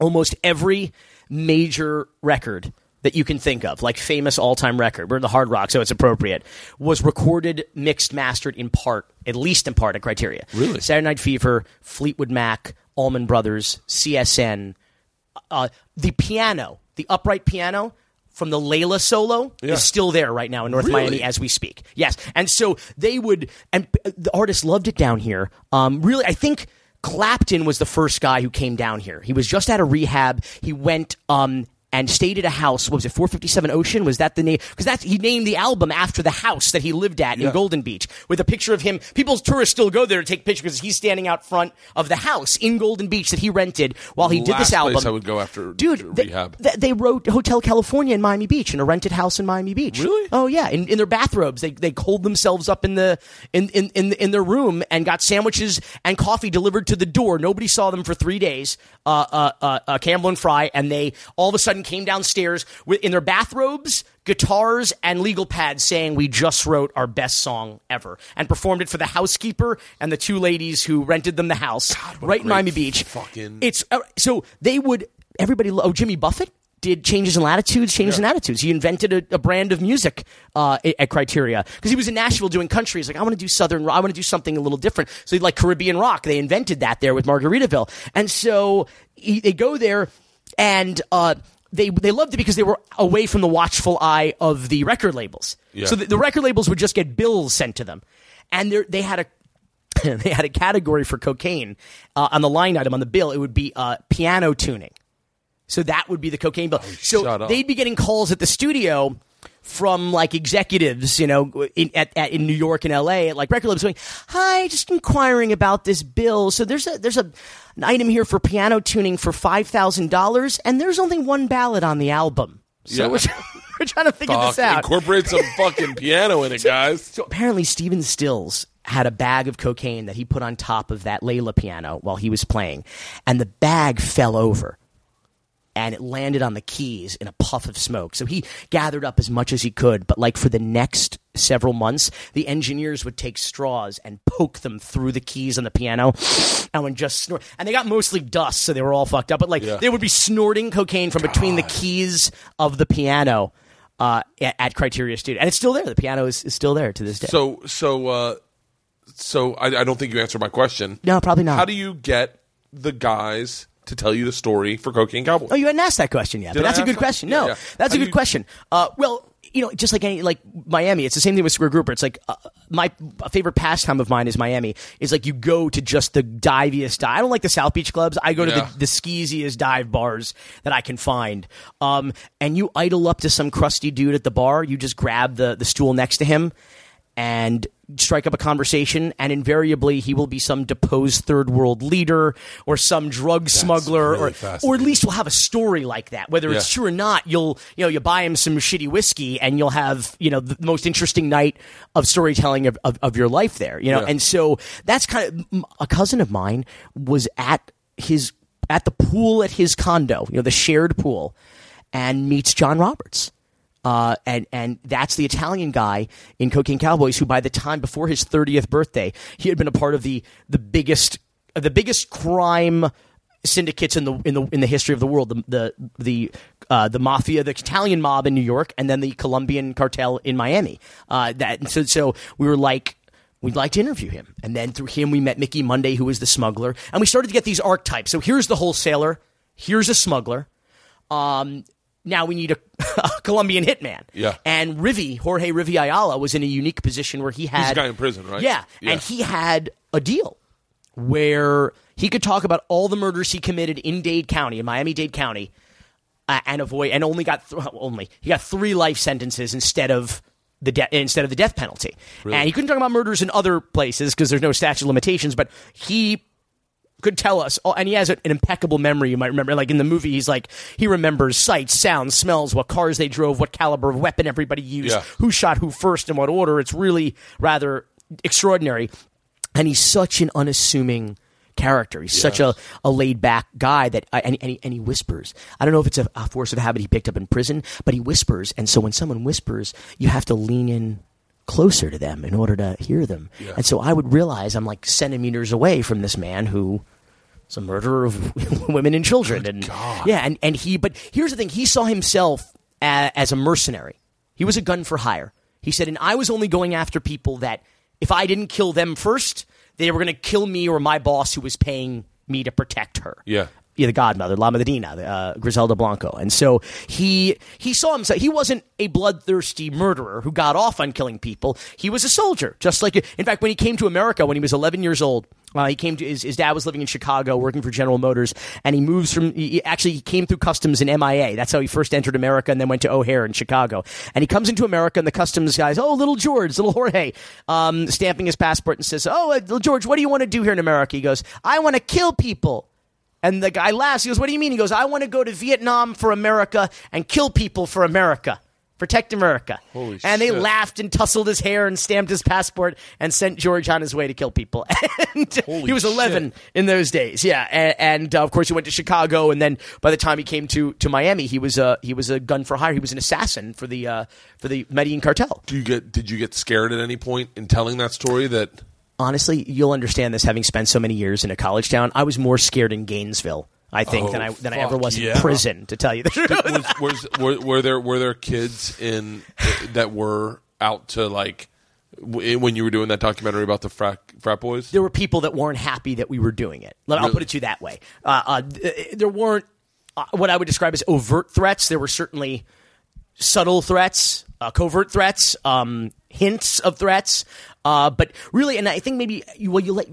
almost every major record that you can think of, like famous all-time record, we're in the hard rock, so it's appropriate, was recorded, mixed, mastered in part, at least in part, at Criteria. Really? Saturday Night Fever, Fleetwood Mac, Allman Brothers, CSN, uh, the piano, the upright piano from the Layla solo Yeah. is still there right now in North Really? Miami as we speak. Yes, and so they would, and the artists loved it down here. Um, really, I think Clapton was the first guy who came down here. He was just out of rehab. He went. Um, and stayed at a house. What was it? 457 Ocean was that the name? Because that's he named the album after the house that he lived at Yeah. in Golden Beach, with a picture of him. People's tourists still go there to take pictures because he's standing out front of the house in Golden Beach that he rented while he did this album. place I would go after dude. They, rehab. they, they wrote Hotel California in Miami Beach in a rented house in Miami Beach. Really? Oh yeah, in, in their bathrobes, they they holed themselves up in the in, in in in their room and got sandwiches and coffee delivered to the door. Nobody saw them for three days. Uh, uh, uh, uh, Campbell and Frey, and they all of a sudden came downstairs with, in their bathrobes, guitars, and legal pads, saying, "We just wrote our best song ever," and performed it for the housekeeper and the two ladies who rented them the house right in Miami Beach. fucking- It's uh, so they would everybody. Oh, Jimmy Buffett did changes in latitudes, changes in attitudes. He invented a, a brand of music uh, at at Criteria because he was in Nashville doing country. He's like, I want to do southern. rock. I want to do something a little different. So he like Caribbean rock. They invented that there with Margaritaville, and so he, they go there and. Uh, they, they loved it because they were away from the watchful eye of the record labels. Yeah. So the, the record labels would just get bills sent to them, and they're- had a [laughs] they had a category for cocaine uh, on the line item on the bill. It would be uh, piano tuning. So that would be the cocaine bill. so Oh, up. they'd be getting calls at the studio from like executives, you know, in, at, at, in New York and L.A. at like record labels going, "Hi, just inquiring about this bill. So there's a there's a an item here for piano tuning for five thousand dollars, and there's only one ballad on the album. So Yeah. we're, [laughs] we're trying to figure Fuck, this out. incorporate some [laughs] fucking piano in it, guys. So apparently, Stephen Stills had a bag of cocaine that he put on top of that Layla piano while he was playing, and the bag fell over. And it landed on the keys in a puff of smoke. So he gathered up as much as he could, but like for the next several months, the engineers would take straws and poke them through the keys on the piano, and would just snort. And they got mostly dust, so they were all fucked up. But like Yeah. they would be snorting cocaine from between the keys of the piano uh, at, at Criteria Studio, and it's still there. The piano is, is still there to this day. So so uh, so I, I don't think you answered my question. No, probably not. How do you get the guys to tell you the story for Cocaine Cowboy? Oh, you hadn't asked that question yet, Did but that's a good that? question. No, yeah. that's How a good you- question. Uh, well, you know, just like any like Miami, it's the same thing with Square Grouper. It's like uh, my favorite pastime of mine is Miami. Is like you go to just the diviest dive. I don't like the South Beach clubs. I go to Yeah. the, the skeeziest dive bars that I can find. Um, and you idle up to some crusty dude at the bar. You just grab the the stool next to him and strike up a conversation and invariably he will be some deposed third world leader or some drug smuggler really or or at least will have a story like that whether it's true or not. You'll you know you buy him some shitty whiskey and you'll have you know the most interesting night of storytelling of, of, of your life there you know? Yeah. and so that's kind of a cousin of mine was at his at the pool at his condo you know the shared pool and meets Jon Roberts uh, and and that's the Italian guy in Cocaine Cowboys who, by the time before his thirtieth birthday, he had been a part of the the biggest the biggest crime syndicates in the in the in the history of the world. The the the uh, the mafia, the Italian mob in New York, and then the Colombian cartel in Miami. Uh, that so so we were like We'd like to interview him. And then through him, we met Mickey Munday, who was the smuggler. And we started to get these archetypes. So here's the wholesaler. Here's a smuggler. Um, now we need a, [laughs] a Colombian hitman. Yeah. And Rivi, Jorge Rivi Ayala, was in a unique position where he had. He's a guy in prison, right? Yeah. Yeah. And he had a deal where he could talk about all the murders he committed in Dade County, in Miami Dade County, uh, and avoid, and only got, th- only, he got three life sentences instead of. The de- instead of the death penalty, and he couldn't talk about murders in other places because there's no statute of limitations. But he could tell us, oh, and he has an impeccable memory. You might remember, like in the movie, he's like he remembers sights, sounds, smells, what cars they drove, what caliber of weapon everybody used, Yeah. who shot who first, in what order. It's really rather extraordinary, and he's such an unassuming character. He's such a, a laid back guy that I, and, and, he, and he whispers. I don't know if it's a, a force of habit he picked up in prison, but he whispers, and so when someone whispers, you have to lean in closer to them in order to hear them. And so I would realize I'm like centimeters away from this man who is a murderer of [laughs] women and children. and God. yeah, and, and he, but here's the thing: he saw himself a, as a mercenary. He was a gun for hire. He said, and I was only going after people that if I didn't kill them first, they were going to kill me or my boss who was paying me to protect her Yeah. Yeah, the godmother, La Madrina, uh, Griselda Blanco, and so he he saw himself. He wasn't a bloodthirsty murderer who got off on killing people. He was a soldier, just like. In fact, when he came to America when he was 11 years old, uh, he came to his, his dad was living in Chicago, working for General Motors, and he moves from. He actually he came through customs in MIA. That's how he first entered America, and then went to O'Hare in Chicago. And he comes into America, and the customs guys, oh, little George, little Jorge, um, stamping his passport, and says, oh, uh, little George, what do you want to do here in America? He goes, I want to kill people. And the guy laughs. He goes, What do you mean? He goes, I want to go to Vietnam for America and kill people for America. Protect America. Holy and they shit. laughed and tussled his hair and stamped his passport and sent George on his way to kill people. [laughs] and Holy he was 11 in those days. Yeah. And, and uh, of course, he went to Chicago. And then by the time he came to, to Miami, he was, a, he was a gun for hire. He was an assassin for the, uh, for the Medellin cartel. Do you get? Did you get scared at any point in telling that story? That honestly, you'll understand this having spent so many years in a college town. I was more scared in Gainesville, I think, Oh, than I than I ever was yeah. in prison. To tell you the truth, was, was were, were there were there kids in that were out to like when you were doing that documentary about the frat frat boys? there were people that weren't happy that we were doing it. I'll Really? put it to you that way. Uh, uh, there weren't uh, what I would describe as overt threats. There were certainly subtle threats, uh, covert threats, um, hints of threats. Uh, but really, and I think maybe you, well, you let.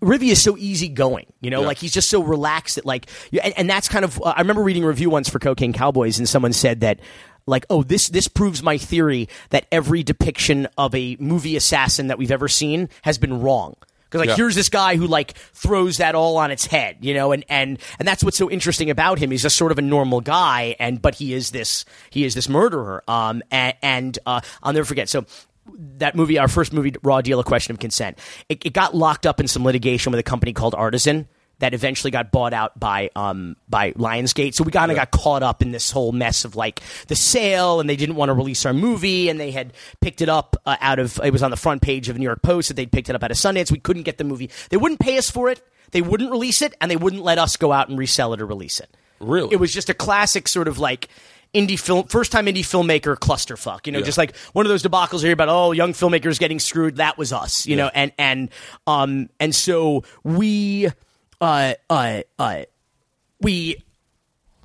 Rivi is so easygoing, you know, Yeah. like he's just so relaxed that, like, and, and that's kind of. Uh, I remember reading a review once for Cocaine Cowboys, and someone said that, like, oh, this this proves my theory that every depiction of a movie assassin that we've ever seen has been wrong. Because like Yeah. here's this guy who like throws that all on its head, you know, and and and that's what's so interesting about him. He's just sort of a normal guy, and but he is this he is this murderer. Um, and, and uh, I'll never forget. So that movie, our first movie, Raw Deal: A Question of Consent, it, it got locked up in some litigation with a company called Artisan. That eventually got bought out by um by Lionsgate, so we kind of got caught up in this whole mess of like the sale, and they didn't want to release our movie, and they had picked it up uh, out of it was on the front page of New York Post that they'd picked it up out of Sundance. We couldn't get the movie; they wouldn't pay us for it, they wouldn't release it, and they wouldn't let us go out and resell it or release it. Really? it was just a classic sort of like indie film, first time indie filmmaker clusterfuck. You know, Yeah. just like one of those debacles hear about. Oh, young filmmakers getting screwed. That was us. You know, and and um and so we uh uh uh we.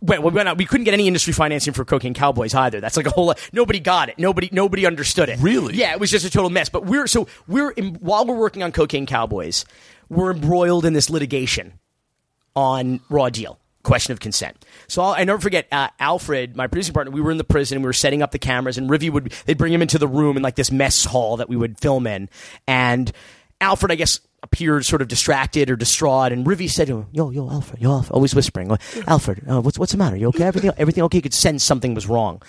We went out. We couldn't get any industry financing for Cocaine Cowboys either. That's like a whole. Nobody got it. Nobody. Nobody understood it. Really? Yeah, it was just a total mess. But we're so we're in, while we're working on Cocaine Cowboys, we're embroiled in this litigation on Raw Deal. Question of consent. So I'll, I never forget uh, Alfred, my producing partner. We were in the prison. We were setting up the cameras, and Rivi would they'd bring him into the room in like this mess hall that we would film in, and Alfred, I guess, appeared sort of distracted or distraught, and Rivi said to him, "Yo, yo, Alfred, yo, Alfred," always whispering, "Alfred, uh, what's what's the matter? You okay? Everything everything okay?" He could sense something was wrong.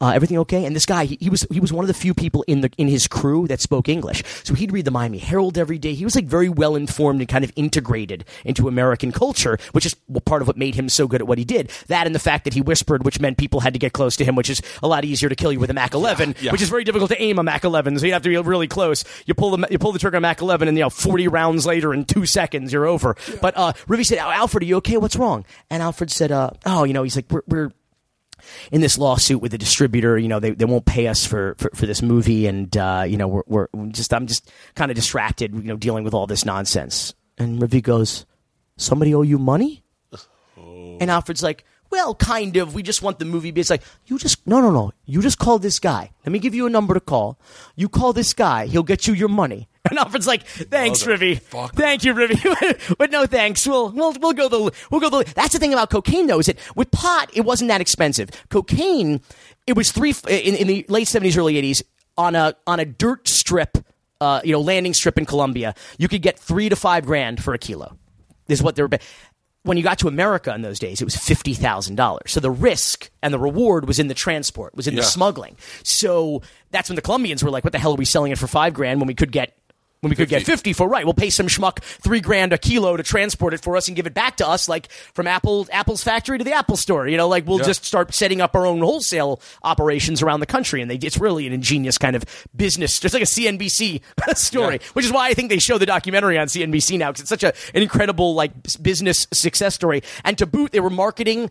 Uh, everything okay? And this guy, he, he was he was one of the few people in the in his crew that spoke English. So he'd read the Miami Herald every day. He was like very well informed and kind of integrated into American culture, which is part of what made him so good at what he did. That and the fact that he whispered, which meant people had to get close to him, which is a lot easier to kill you with a Mac 11, yeah. which is very difficult to aim a Mac 11. So you have to be really close. You pull the you pull the trigger on Mac 11, and you know 40 rounds later, in two seconds, you're over. But uh, Rivi said, "Alfred, are you okay? What's wrong?" And Alfred said, uh, "Oh, you know," he's like, "We're." we're in this lawsuit with the distributor. You know, they, they won't pay us for, for, for this movie, and uh, you know, we're, we're just I'm just kind of distracted, you know, dealing with all this nonsense. And Rivi goes, "Somebody owe you money?" And Alfred's like, "Well, kind of. We just want the movie." But it's like, "You just no, no, no. You just call this guy. Let me give you a number to call. You call this guy. He'll get you your money." And Alfred's like, "Thanks, Rivi. Thank you, Rivi, [laughs] but no thanks. We'll we'll we'll go the we'll go the." That's the thing about cocaine, though, is that with pot, it wasn't that expensive. Cocaine, it was three in, in the late seventies, early eighties on a on a dirt strip, uh, you know, landing strip in Colombia. You could get three to five grand for a kilo. Is what they were. When you got to America in those days, it was fifty thousand dollars. So the risk and the reward was in the transport, was in the smuggling. So that's when the Colombians were like, "What the hell are we selling it for five grand when we could get when we could get 50. 50 for right we'll pay some schmuck three grand a kilo to transport it for us and give it back to us like from apple apple's factory to the apple store you know like we'll Yeah. just start setting up our own wholesale operations around the country and they, it's really an ingenious kind of business just like a cnbc [laughs] story Yeah. which is why i think they show the documentary on cnbc now because it's such a, an incredible like business success story and to boot they were marketing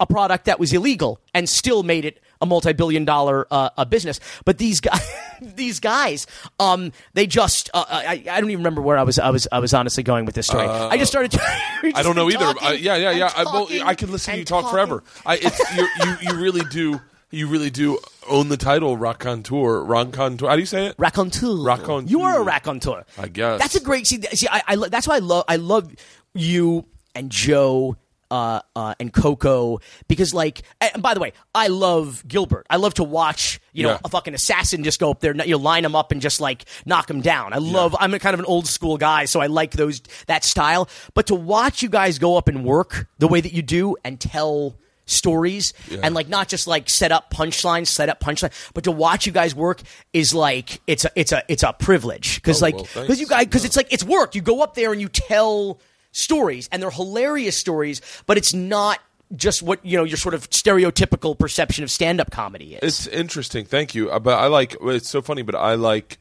a product that was illegal and still made it a multi-billion dollar uh, a business. But these guys, [laughs] these guys, um, they just uh, I, I don't even remember where I was. I was I was honestly going with this story. I just started. [laughs] we just I don't know either. I, yeah, yeah, yeah. I, well, I can listen to you talk talking. forever. I, it's, you, you, you really do. You really do own the title Raconteur. Raconteur. How do you say it? raconteur. Raconteur. You are a raconteur. I guess. that's a great. See, see, I, I that's why I love. I love you and Joe. Uh, uh, and Coco, because like, and by the way, I love Gilbert. I love to watch, you know, Yeah. a fucking assassin just go up there, you know, line him up and just like knock him down. I love. I'm a kind of an old school guy, so I like those that style. But to watch you guys go up and work the way that you do and tell stories and like not just like set up punchlines, set up punchline, but to watch you guys work is like it's a it's a it's a privilege because Oh, like because thanks. you guys because it's like it's work. You go up there and you tell stories and they're hilarious stories, but it's not just what you know your sort of stereotypical perception of stand-up comedy is. It's interesting. Thank you. Uh, But I like. It's so funny. But I like.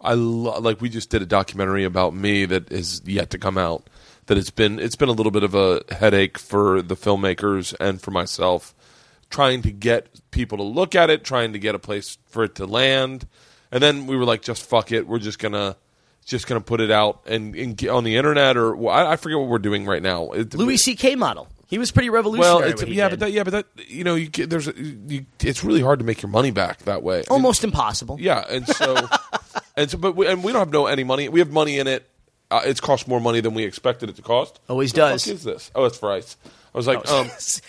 I lo- like. We just did a documentary about me that is yet to come out. That it's been. It's been a little bit of a headache for the filmmakers and for myself, trying to get people to look at it, trying to get a place for it to land, and then we were like, just fuck it. We're just gonna. Just gonna put it out and, and on the internet, or I, I forget what we're doing right now. It- Louis C.K. model. He was pretty revolutionary. well, it's, when he yeah, but that, yeah, but that you know, you get, there's a, you, it's really hard to make your money back that way. almost impossible. Yeah, and so, [laughs] and so, but we, and we don't have no any money. We have money in it. Uh, it's cost more money than we expected it to cost. Always What does. fuck is this? Oh, it's for ice. I was like, [laughs] um, it's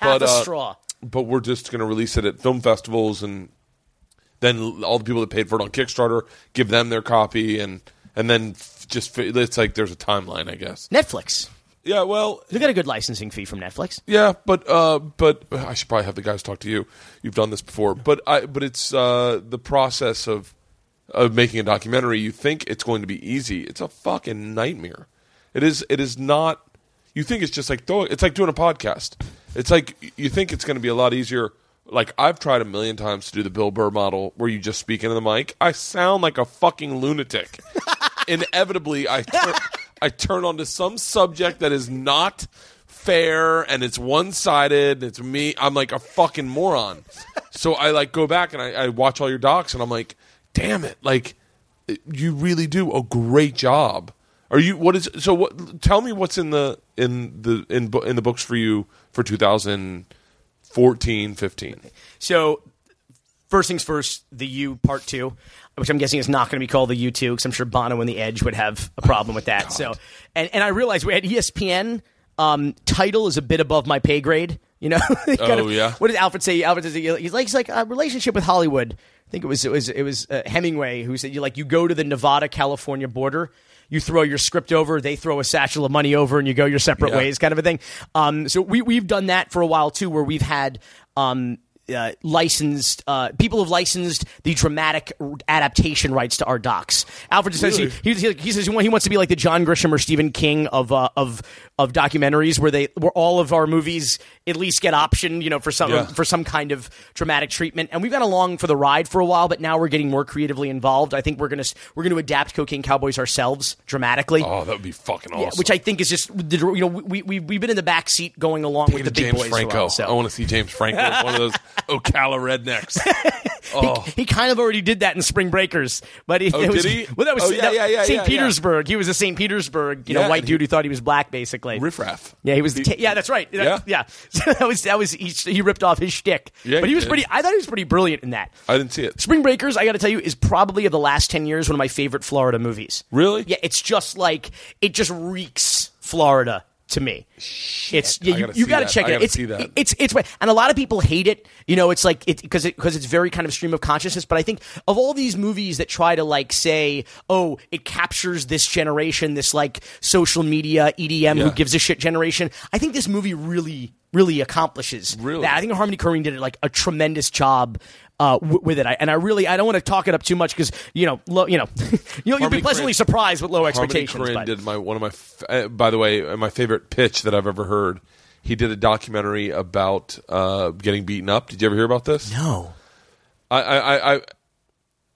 half but a uh, straw. but we're just going to release it at film festivals, and then all the people that paid for it on Kickstarter give them their copy, and and then just it's like there's a timeline, I guess. Netflix. Yeah, well, they got a good licensing fee from Netflix. Yeah, but uh, but I should probably have the guys talk to you. You've done this before, but I but it's uh, the process of of making a documentary. You think it's going to be easy? It's a fucking nightmare. It is. It is not. You think it's just like it's like doing a podcast. It's like you think it's going to be a lot easier. Like I've tried a million times to do the Bill Burr model where you just speak into the mic. I sound like a fucking lunatic. [laughs] Inevitably, I turn, I turn onto some subject that is not fair and it's one sided. It's me. I'm like a fucking moron. So I like go back and I, I watch all your docs and I'm like, damn it! Like you really do a great job. Are you what is so? What? Tell me what's in the in the in in the books for you for 2014, 15. So, first things first, the U Part Two, which I'm guessing is not going to be called the U Two, because I'm sure Bono and the Edge would have a problem with that. So, and and I realized we had ESPN. Um, title is a bit above my pay grade. You know. [laughs] Kind Oh, of- yeah? What did Alfred say? Alfred says he's like he's like a relationship with Hollywood. I think it was it was it was uh, Hemingway who said you like you go to the Nevada California border. You throw your script over, they throw a satchel of money over, and you go your separate Yeah. ways, kind of a thing. Um, so we we've done that for a while too, where we've had um, uh, licensed uh, people have licensed the dramatic adaptation rights to our docs. Alfred says he, he, he says he he wants to be like the John Grisham or Stephen King of uh, of of documentaries, where they where all of our movies at least get option, you know, for some Yeah. for some kind of dramatic treatment. And we've gone along for the ride for a while, but now we're getting more creatively involved. I think we're gonna we're gonna adapt Cocaine Cowboys ourselves dramatically. Oh, that would be fucking awesome. Yeah, which I think is just you know we we we've been in the back seat going along with the big James boys. Franco. while, so. I want to see James Franco one of those [laughs] Ocala rednecks. [laughs] Oh, He kind of already did that in Spring Breakers, but he, Oh, it was, did he? Well, that was Oh, yeah, yeah, yeah, St. Petersburg. He was a St. Petersburg, you know, white and dude who thought he was black, basically. riffraff. Yeah, he was. The, yeah, that's right. That- Yeah. yeah. [laughs] That was that was he, he ripped off his shtick. Yeah, but he was did. pretty. I thought he was pretty brilliant in that. I didn't see it. Spring Breakers, I got to tell you, is probably of the last ten years one of my favorite Florida movies. Really? Yeah, it's just like it just reeks Florida to me. It's yeah, you, gotta you got to check I it. gotta It's it's it's and a lot of people hate it. You know, it's like it because because it's very kind of stream of consciousness. But I think of all these movies that try to like say, oh, it captures this generation, this like social media EDM who gives a shit generation. I think this movie really really accomplishes Really? that. I think Harmony Korine did like a tremendous job. Uh, w- with it, I, and I really I don't want to talk it up too much because you know low, you know [laughs] you'll, you'll be pleasantly Korine- surprised with low expectations. Korine but- did my one of my. f- Uh, by the way, uh, my favorite pitch that I've ever heard. He did a documentary about uh, getting beaten up. Did you ever hear about this? no, I, I, I, I-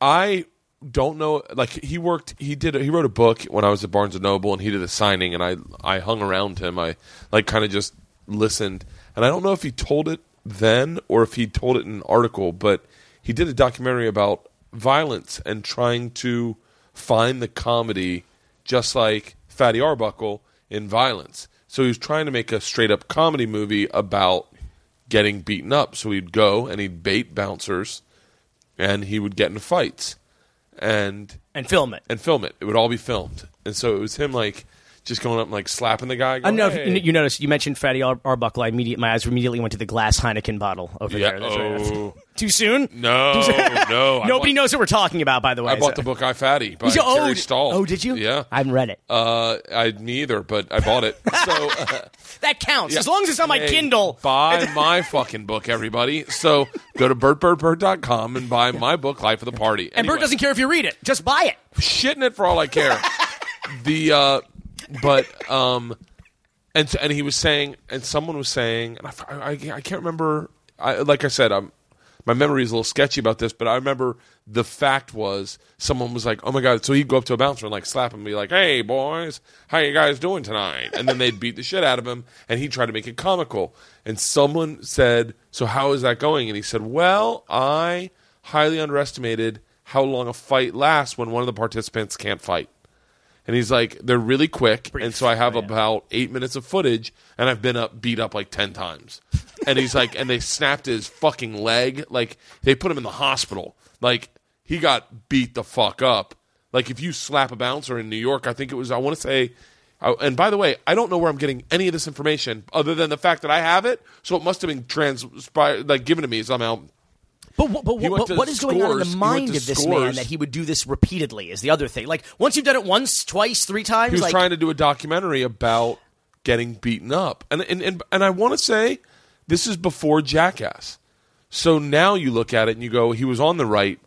I don't know. Like he worked, he did, he wrote a book when I was at Barnes and Noble, and he did a signing, and I, I hung around him. I like kind of just listened, and I don't know if he told it then or if he told it in an article, but he did a documentary about violence and trying to find the comedy, just like Fatty Arbuckle in violence. So he was trying to make a straight up comedy movie about getting beaten up. So he'd go and he'd bait bouncers and he would get in fights and and film it. and film it. It would all be filmed. And so it was him like just going up and like slapping the guy. I Going, don't know if "Hey." you, you noticed. You mentioned Fatty Ar- Arbuckle. I immediately, my eyes immediately went to the glass Heineken bottle over Yeah. there. That's right. Oh. [laughs] Too soon? No, [laughs] no. [laughs] Nobody bought, knows what we're talking about. By the way, I bought the book I Fatty by oh, Stahl. Oh, did you? Yeah. I haven't read it. Uh, I me either, but I bought it. So uh, that counts yeah. as long as it's on my Kindle. Buy my fucking book, everybody. So go to bertbertbert.com and buy my book, Life of the Party. And Bert doesn't care if you read it. Just buy it. shitting it for all I care. the uh, but um, and so- and he was saying, and someone was saying, and I, I, I can't remember. I, like I said, I'm my memory is a little sketchy about this, but I remember the fact was someone was like, "Oh my god!" So he'd go up to a bouncer and like slap him, and be like, "Hey boys, how you guys doing tonight?" And then they'd beat the shit out of him, and he'd try to make it comical. And someone said, "So how is that going?" And he said, "Well, I highly underestimated how long a fight lasts when one of the participants can't fight." And he's like, they're really quick, and so I have about eight minutes of footage, and I've been up, beat up like ten times. And he's like, and they snapped his fucking leg, like they put him in the hospital, like he got beat the fuck up. Like if you slap a bouncer in New York, I think it was, I want to say, I, and by the way, I don't know where I'm getting any of this information other than the fact that I have it, so it must have been transpired, like given to me. Somehow. But, what- but, what- but what is going on in the mind of this man that he would do this repeatedly? Is the other thing. Like once you've done it once, twice, three times, He was like trying to do a documentary about getting beaten up, and and and, and I want to say this is before Jackass. So now you look at it and you go, he was on the right,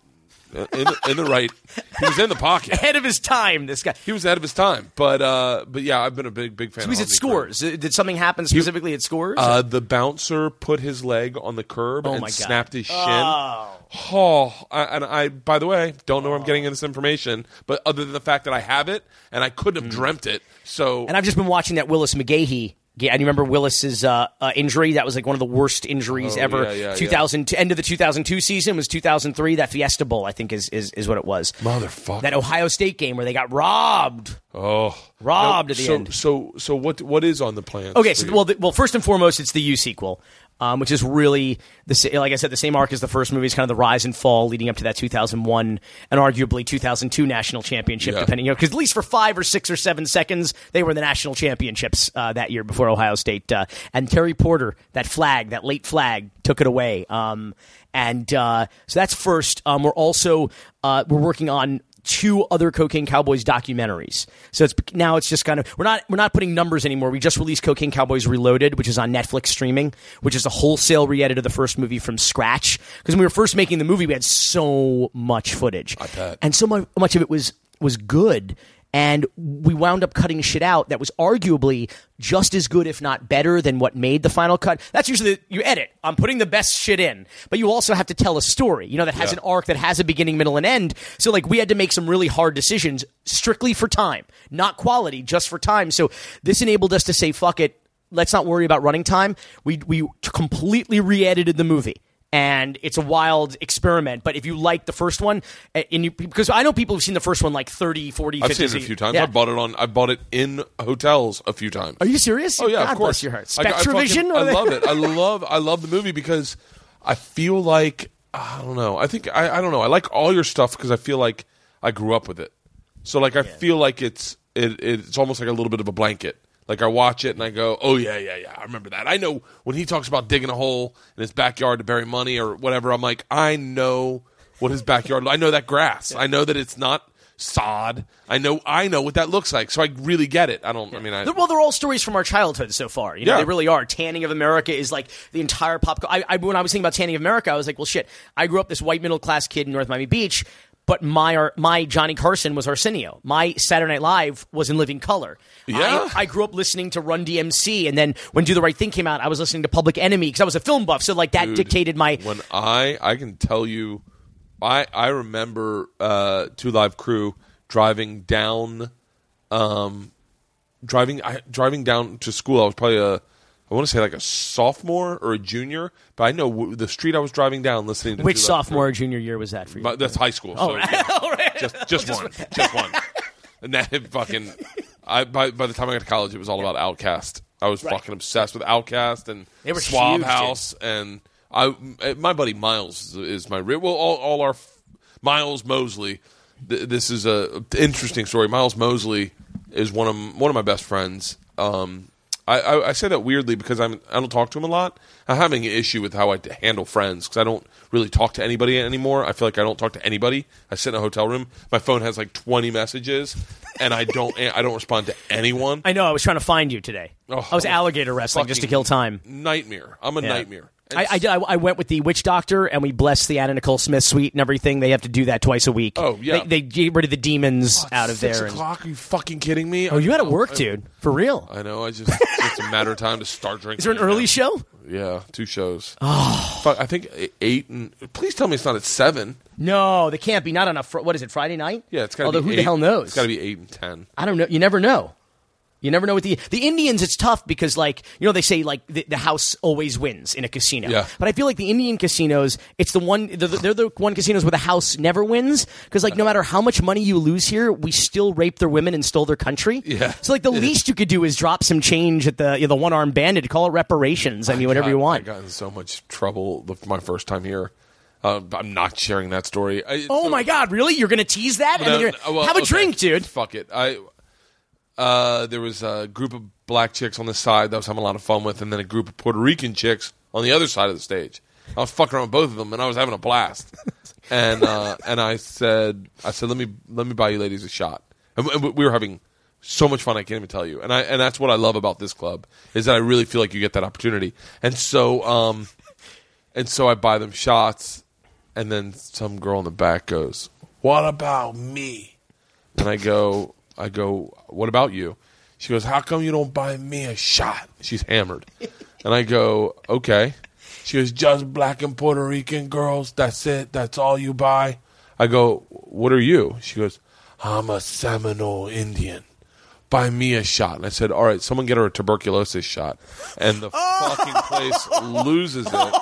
in, the- in the right. He was in the pocket. [laughs] ahead of his time. This guy. He was ahead of his time. But uh, but yeah, I've been a big big fan. So of he's at scores. Did something happen specifically at scores? Uh, the bouncer put his leg on the curb Oh and snapped his shin. Oh. Oh, I, and I, by the way, don't know where I'm getting this information, but other than the fact that I have it and I couldn't have dreamt it, so. And I've just been watching that Willis McGahee. Yeah, and you remember Willis's uh, uh, injury? That was like one of the worst injuries Oh, ever. yeah, yeah, 2000 end of the 2002 season was 2003. That Fiesta Bowl, I think, is is, is what it was. motherfucker. That Ohio State game where they got robbed. Oh, Robbed No, at the so, end. So, so what? What is on the plan? Okay, so well, the, well, first and foremost, it's the U sequel, um, which is really the like I said, the same arc as the first movie is kind of the rise and fall leading up to that 2001 and arguably 2002 national championship, Yeah. depending, you know, because at least for five or six or seven seconds they were in the national championships uh, that year before Ohio State, uh, and Terry Porter, that flag, that late flag, took it away, um, and uh, so that's first. Um, we're also uh, we're working on two other Cocaine Cowboys documentaries. So it's now it's just kind of we're not we're not putting numbers anymore. We just released Cocaine Cowboys Reloaded, which is on Netflix streaming, which is a wholesale re-edit of the first movie from scratch. Because when we were first making the movie, we had so much footage, and so mu- much of it was was good. And we wound up cutting shit out that was arguably just as good, if not better, than what made the final cut. That's usually you edit. I'm putting the best shit in, but you also have to tell a story. You know that has Yeah. an arc that has a beginning, middle, and end. So like we had to make some really hard decisions strictly for time, not quality, just for time. So this enabled us to say, "Fuck it, let's not worry about running time." We we completely re-edited the movie. And it's a wild experiment, but if you like the first one, and you, because I know people who've seen the first one like 30, 40, I've 50 seen it a few times. Yeah. I bought it on. I bought it in hotels a few times. Are you serious? Oh yeah, God of course. bless your heart. I- I fucking- I, love it. I love. I love the movie because I feel like I don't know. I think I, I don't know. I like all your stuff because I feel like I grew up with it. So like I feel like it's it, it's almost like a little bit of a blanket. Like I watch it and I go, oh yeah, yeah, yeah, I remember that. I know when he talks about digging a hole in his backyard to bury money or whatever. I'm like, I know what his backyard. I know that grass. I know that it's not sod. I know. I know what that looks like. So I really get it. I don't. I mean, I, well, they're all stories from our childhood so far. You know, Yeah. they really are. Tanning of America is like the entire pop. I, I, when I was thinking about Tanning of America, I was like, well, shit. I grew up this white middle class kid in North Miami Beach, but my my Johnny Carson was Arsenio. My Saturday Night Live was in Living Color. Yeah. I, I grew up listening to Run DMC, and then when Do the Right Thing came out, I was listening to Public Enemy because I was a film buff. So like that Dude, dictated my. when I I can tell you, I I remember uh, Two Live Crew driving down, um, driving I, driving down to school. I was probably a I want to say like a sophomore or a junior, but I know w- the street I was driving down listening to Which sophomore or junior year was that for you? My- that's high school. So, [laughs] yeah, just just one, just one. And that fucking, I by by the time I got to college, it was all about OutKast. I was fucking obsessed with OutKast and They were Swab huge, dude. House, and I my buddy Miles is my well all, all our Miles Mosley. Th- this is a interesting story. Miles Mosley is one of one of my best friends. Um, I, I, I say that weirdly because I'm I don't talk to him a lot. I'm having an issue with how I handle friends because I don't really talk to anybody anymore. I feel like I don't talk to anybody. I sit in a hotel room. My phone has like 20 messages, and I don't [laughs] I don't respond to anyone. I know. I was trying to find you today. Oh, I was alligator wrestling just to kill time. Nightmare. I'm a Yeah. nightmare. And I, I, did- I, I went with the witch doctor and we blessed the Anna Nicole Smith suite and everything. They have to do that twice a week. Oh, yeah. They, they get rid of the demons oh, out of Six there. and- o'clock? Are you fucking kidding me? oh, you had to oh, work, dude. For real. I know. I just it's a matter of time to start drinking. [laughs] Is there an early show? Yeah, two shows. Oh, Fuck, I think eight and. Please tell me it's not at seven. No, they can't be. Not on a fr- what is it? Friday night? Yeah, it's got to Although who eight. the hell knows? It's got to be eight and ten. I don't know. You never know. You never know with the the Indians. It's tough because like you know they say like the, the house always wins in a casino. Yeah. But I feel like the Indian casinos, it's the one they're, the- they're the one casinos where the house never wins because like no matter how much money you lose here, we still rape their women and stole their country. Yeah. So like the least you could do is drop some change at the you know, the one armed bandit. Call it reparations. I mean whatever God, you want. I got in so much trouble the, my first time here. Uh, I'm not sharing that story. I, Oh so- my God! Really? You're gonna tease that? and then you're, no, well, have a okay, drink, dude. Fuck it. I uh, there was a group of black chicks on the side that I was having a lot of fun with, and then a group of Puerto Rican chicks on the other side of the stage. I was fucking around with both of them, and I was having a blast. [laughs] and uh, and I said, I said, let me let me buy you ladies a shot. And, we- we were having so much fun. I can't even tell you. And I and that's what I love about this club is that I really feel like you get that opportunity. And so um, and so I buy them shots, and then some girl in the back goes, "What about me?" And I go, I go, "What about you?" She goes, "How come you don't buy me a shot?" She's hammered, and I go, "Okay." She goes, "Just black and Puerto Rican girls. That's it. That's all you buy." I go, "What are you?" She goes, "I'm a Seminole Indian." Buy me a shot. And I said, All right, someone get her a tuberculosis shot. And the oh. fucking place loses it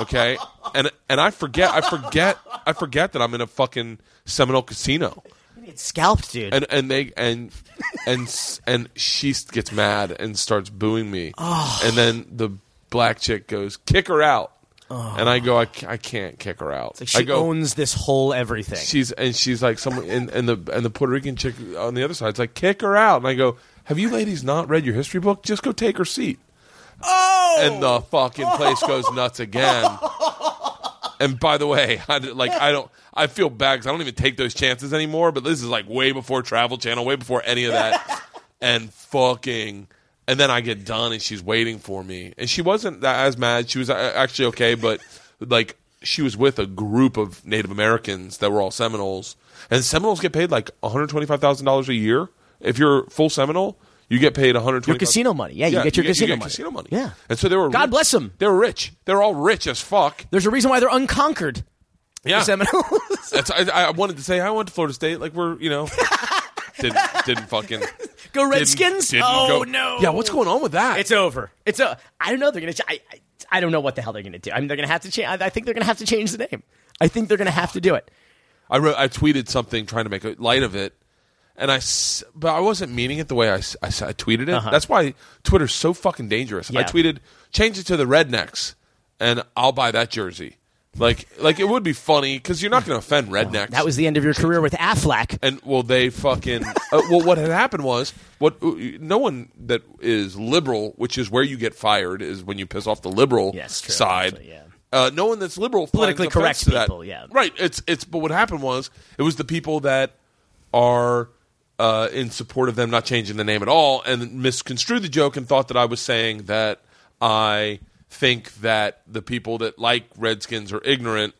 okay and and i forget i forget i forget that i'm in a fucking seminole casino It's scalped, dude. and and they and and and she gets mad and starts booing me. Oh. And then the black chick goes kick her out. Oh. And i go I, ca- I can't kick her out. Like she i go owns this whole everything. she's and she's like someone and, and the and the puerto rican chick on the other side's like kick her out. And i go have you ladies not read your history book? Just go take her seat. Oh, and the fucking place goes nuts again. [laughs] And by the way, [laughs] I, like I don't, I feel bad because I don't even take those chances anymore. But this is like way before Travel Channel, way before any of that, [laughs] and fucking. And then I get done, and she's waiting for me, and she wasn't that as mad. She was uh, actually okay, but like she was with a group of Native Americans that were all Seminoles, and Seminoles get paid like one hundred twenty five thousand dollars a year. If you're full Seminole, you get paid one hundred twenty. Your casino money. Yeah, you get your casino you get money. casino money. Yeah. and so they were. God rich. them. They were rich. They were all rich as fuck. There's a reason why they're unconquered. Yeah, The Seminoles. That's, I, I wanted to say I went to Florida State. Like we're you know [laughs] didn't didn't fucking [laughs] Go didn't- Redskins! didn't oh go- no! Yeah, what's going on with that? It's over. It's a. I don't know. They're gonna. I, I, I don't know what the hell they're gonna do. I mean, they're gonna have to change. I, I think they're gonna have to change the name. I think they're gonna have to do it. I wrote, I tweeted something trying to make a light of it, and I, but I wasn't meaning it the way I I tweeted it. That's why Twitter's so fucking dangerous. I Uh-huh. Tweeted, change it to the rednecks, and I'll buy that jersey. Like, like it would be funny because you're not going to offend rednecks. That was the end of your career with Aflac. and well, they fucking. uh, well, what had happened was what no one that is liberal, which is where you get fired, is when you piss off the liberal Yes, true, side. actually, yeah. Uh, no one that's liberal Politically correct to that. people, yeah. right. It's it's. But what happened was it was the people that are uh, in support of them not changing the name at all, and misconstrued the joke and thought that I was saying that I think that the people that like Redskins are ignorant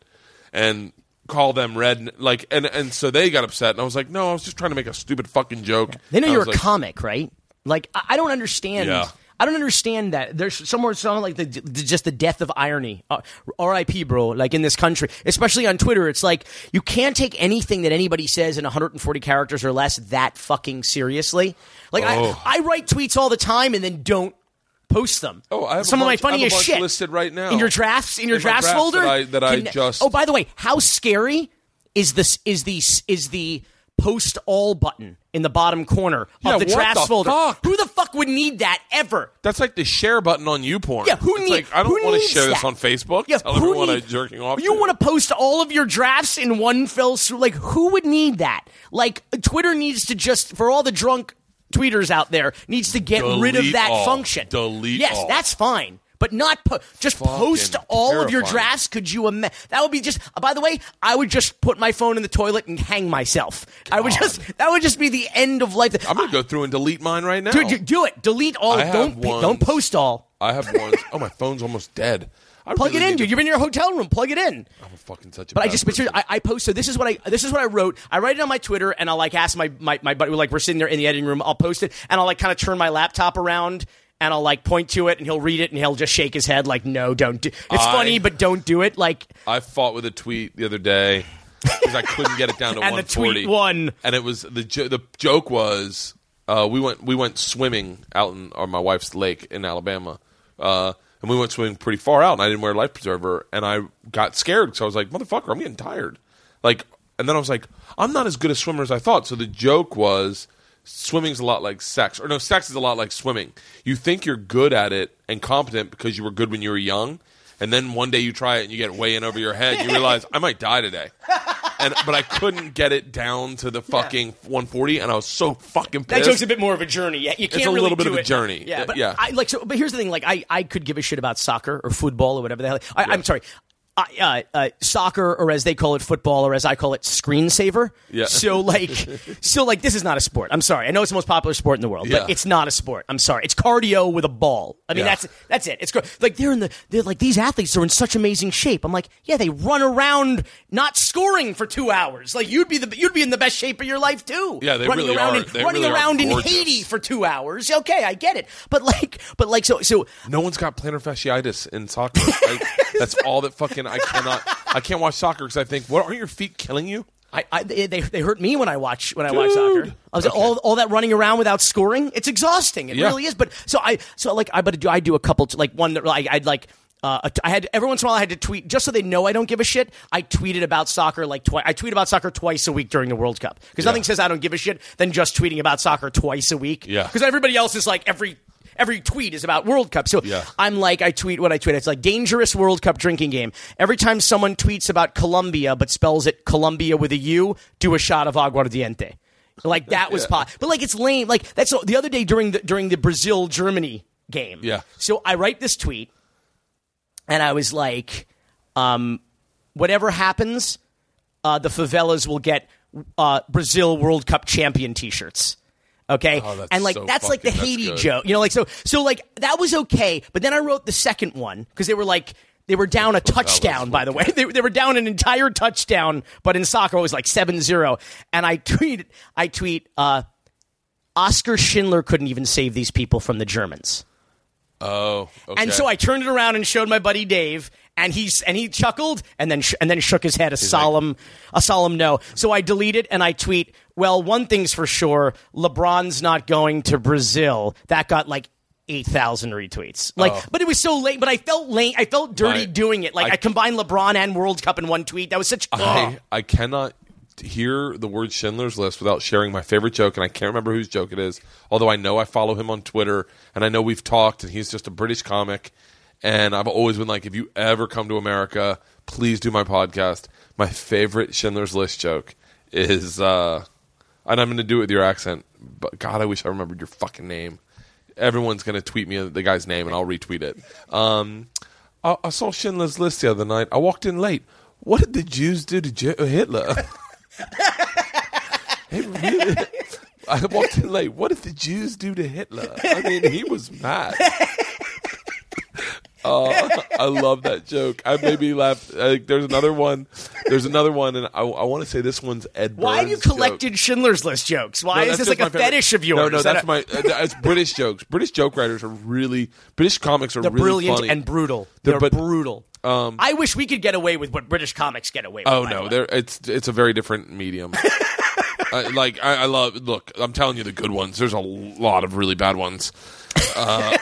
and call them red like and and so they got upset and I was like no I was just trying to make a stupid fucking joke They know I you're a like, comic, right? Like I, I don't understand. Yeah. I don't understand that. There's somewhere something like the, just the death of irony. Uh, R.I.P. Bro. Like in this country, especially on Twitter, it's like you can't take anything that anybody says in 140 characters or less that fucking seriously. Like Oh. I, I write tweets all the time and then don't post them. Oh, I have some of my bunch- I have a funniest shit listed right now. in your drafts in your In drafts drafts folder that I- that I Can- just- Oh, by the way, how scary is this? Is the is the post all button in the bottom corner Yeah, of the drafts the folder? fuck? Who the fuck would need that ever? that's like the share button on YouPorn Yeah, who it's need- like I don't want to needs share this on Facebook Yeah, tell who everyone need- I'm jerking off You want to post all of your drafts in one fell swoop? Like, who would need that? Like, Twitter needs to just for all the drunk tweeters out there needs to get rid of that all. function. Delete Yes, all. that's fine. But not po- just Fucking post all of your drafts. Could you imagine? That would be just. uh, by the way, I would just put my phone in the toilet and hang myself. I would just. That would just be the end of life. I'm gonna go through and delete mine right now do, do, do it. Delete all. I don't don't post all. I have ones oh my phone's almost dead I Plug really it in, dude. to- You're in your hotel room. Plug it in. I'm a fucking such a But I just, but I, I post. So this is what I, this is what I wrote. I write it on my Twitter, and I'll like ask my my my buddy. Like we're sitting there in the editing room. I'll post it, and I'll like kind of turn my laptop around, and I'll like point to it, and he'll read it, and he'll just shake his head like, "No, don't do." It's I- funny, but don't do it. Like, I fought with a tweet the other day because I couldn't get it down to [laughs] And the 140. tweet won. and it was the jo- the joke was uh, we went we went swimming out in on my wife's lake in Alabama, uh, and we went swimming pretty far out, and I didn't wear a life preserver, and I got scared because I was like, "Motherfucker, I'm getting tired," like, and then I was like, "I'm not as good a swimmer as I thought." So the joke was. Swimming's a lot like sex, or no, sex is a lot like swimming. You think you're good at it and competent because you were good when you were young, and then one day you try it and you get way in over your head. You realize I might die today, and but I couldn't get it down to the fucking 140, and I was so fucking that pissed. joke's a bit more of a journey. Yeah, you can't a really little bit do of a it. journey. Yeah, but yeah. I like so. But here's the thing: like, I I could give a shit about soccer or football or whatever the hell. I, I'm sorry. I, uh, uh, soccer, or as they call it, football, or as I call it, screensaver. Yeah. So like, [laughs] so like, this is not a sport. I'm sorry. I know it's the most popular sport in the world, Yeah. but it's not a sport. I'm sorry. It's cardio with a ball. I mean, Yeah. that's that's it. It's like they're in the they're like these athletes are in such amazing shape. I'm like, yeah, they run around not scoring for two hours. Like you'd be the you'd be in the best shape of your life too. Yeah, they running really around are. In, running really around in. Haiti for two hours. Okay, I get it. But like, but like, so so no one's got plantar fasciitis in soccer. Like, [laughs] that's all that fucking I cannot. I can't watch soccer because I think, what aren't your feet killing you? I, I they, they hurt me when I watch when I watch soccer. I was Okay. all all that running around without scoring. It's exhausting. It Yeah. really is. But so I so like I but do I do a couple like one that like I'd like. Uh, I had every once in a while I had to tweet just so they know I don't give a shit. I tweeted about soccer like twice. I tweet about soccer twice a week during the World Cup because nothing says I don't give a shit than just tweeting about soccer twice a week. Yeah. because everybody else is like every every tweet is about World Cup. So Yeah. I'm like, I tweet what I tweet. It's like dangerous World Cup drinking game. Every time someone tweets about Colombia but spells it Columbia with a U, do a shot of aguardiente. Like that was [laughs] pot. But like it's lame. Like that's the other day during the during the Brazil Germany game. Yeah. So I write this tweet, and I was like, um, whatever happens, uh, the favelas will get uh, Brazil World Cup champion T-shirts. Okay, Oh, that's and like so that's like the that's Haiti good. joke, you know, like so so like that was okay. But then I wrote the second one because they were like They were down a touchdown, by the way. [laughs] They, they were down an entire touchdown, but in soccer it was like 7-0. And I tweet, I tweet, uh, Oscar Schindler couldn't even save these people from the Germans. Oh, okay. And so I turned it around and showed my buddy Dave, and he's and he chuckled and then sh- and then shook his head a solemn a solemn no. So I deleted and I tweet, "Well, one thing's for sure, LeBron's not going to Brazil." That got like. 8,000 retweets. Like, Oh. but it was so late, but I felt late. I felt dirty My- doing it. Like, I, I- combined LeBron and World Cup in one tweet. That was such. I, I cannot hear the word Schindler's List without sharing my favorite joke, and I can't remember whose joke it is. Although I know I follow him on Twitter, and I know we've talked, and he's just a British comic. And I've always been like, if you ever come to America, please do my podcast. My favorite Schindler's List joke is, uh, and I'm going to do it with your accent, but God, I wish I remembered your fucking name. Everyone's going to tweet me the guy's name, and I'll retweet it. Um, I, I saw Schindler's List the other night. I walked in late. What did the Jews do to Ju- Hitler? [laughs] It really- [laughs] I walked in late. What did the Jews do to Hitler? I mean, he was mad. [laughs] Uh, I love that joke. I made me laugh. Uh, there's another one. There's another one, and I, I want to say this one's Ed. Why have you Burns' joke. collected Schindler's List jokes? Why No, is this like a fetish of yours? No, no, that's my. Uh, it's British jokes. British joke writers are really British comics are They're really brilliant funny. and brutal. They're- They're, but- brutal. I wish we could get away with what British comics get away with. Oh the no, it's it's a very different medium. [laughs] I, like I, I love. Look, I'm telling you the good ones. There's a lot of really bad ones. Uh,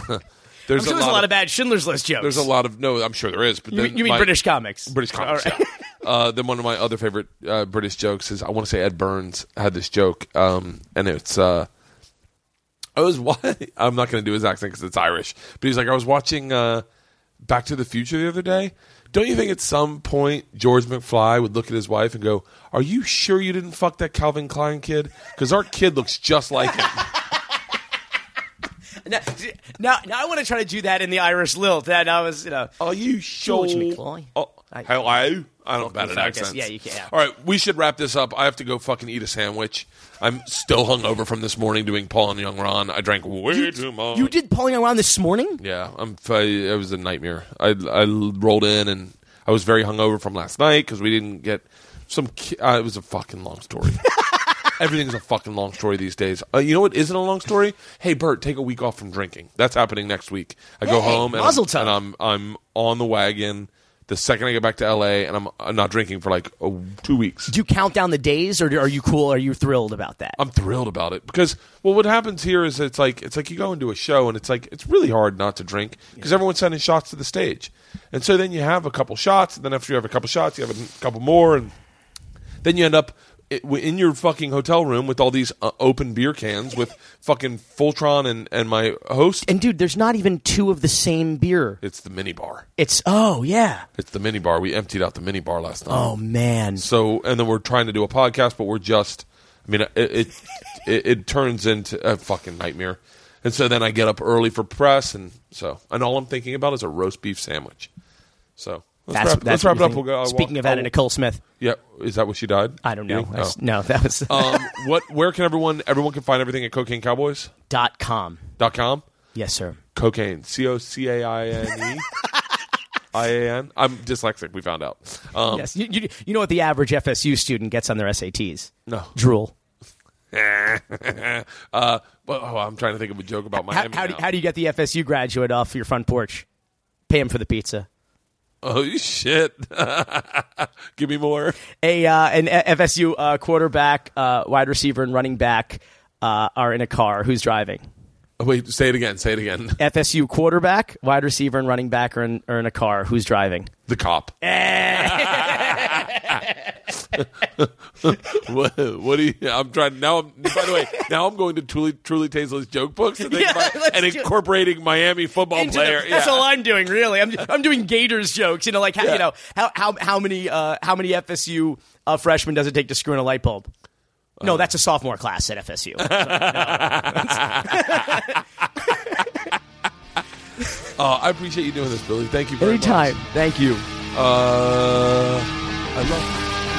[laughs] there's, sure there's a lot of bad Schindler's List jokes. There's a lot of no. I'm sure there is. But You, you mean my- British comics? British comics. Right. yeah. [laughs] Uh, then one of my other favorite uh, British jokes is I want to say Ed Burns had this joke, um, and it's uh, I was wa- [laughs] I'm not going to do his accent because it's Irish, but he's like I was watching uh, Back to the Future the other day. Don't you think at some point George McFly would look at his wife and go, "Are you sure you didn't fuck that Calvin Klein kid? Because our kid looks just like him." [laughs] Now, now, now I want to try to do that in the Irish lilt. That I was, you know. Are you sure? George McFly. Oh, I- hello. I don't know bad at I guess- accents. yeah, you can- yeah. All right, we should wrap this up. I have to go fucking eat a sandwich. I'm still hungover from this morning doing Paul and Young Ron. I drank way too much. You did Paul and Young Ron this morning? Yeah, I'm. I, it was a nightmare. I I rolled in and I was very hungover from last night because we didn't get some. ki- Uh, it was a fucking long story. [laughs] Everything's a fucking long story these days. Uh, you know what isn't a long story? Hey, Bert, take a week off from drinking. That's happening next week. I go Hey, home and, I'm, tov. and I'm I'm on the wagon the second I get back to LA, and I'm, I'm not drinking for like two weeks. Do you count down the days, or are you cool? Are you thrilled about that? I'm thrilled about it because well, what happens here is it's like it's like you go into a show and it's like it's really hard not to drink because everyone's sending shots to the stage, and so then you have a couple shots, and then after you have a couple shots, you have a couple more, and then you end up in your fucking hotel room with all these uh, open beer cans with fucking Fultron and and my host. and dude, there's not even two of the same beer. It's the mini bar. It's oh yeah. It's the mini bar. We emptied out the mini bar last night. Oh man. So, and then we're trying to do a podcast, but we're just, I mean, it it, it, it turns into a fucking nightmare. And so then I get up early for press, and so, and all I'm thinking about is a roast beef sandwich. So let's That's, wrap, that's let's wrap it up. We'll go. Speaking walk- of that, I'll- Nicole Smith. yeah, is that what she died? I don't know. Oh. No, that was um, what? Where can everyone? Everyone can find everything at CocaineCowboys.com. dot com. Yes, sir. Cocaine. C O C A I N E. [laughs] I A N. I'm dyslexic. We found out. Um, Yes. You, you, you know what the average FSU student gets on their SATs? No. Drool. [laughs] uh, but, oh, I'm trying to think of a joke about How, Miami. how, do, how do you get the FSU graduate off your front porch? Pay him for the pizza. Oh shit! [laughs] Give me more. A uh, an FSU uh, quarterback, uh, wide receiver, and running back uh, are in a car. Who's driving? Oh, wait, say it again. Say it again. [laughs] FSU quarterback, wide receiver, and running back are in, are in a car. Who's driving? The cop. [laughs] [laughs] what, what do you? I'm trying now. I'm, by the way, now I'm going to truly, truly Tazel's joke books and, Yeah, about- and do- incorporating Miami football Into the- player. that's yeah. all I'm doing, really. I'm I'm doing Gators jokes. You know, like how, Yeah. you know how how how many uh, how many FSU uh, freshmen does it take to screw in a light bulb? Uh. No, that's a sophomore class at FSU. [laughs] [laughs] Oh, I appreciate you doing this, Billy. Thank you very Anytime. Thank you. Uh, I love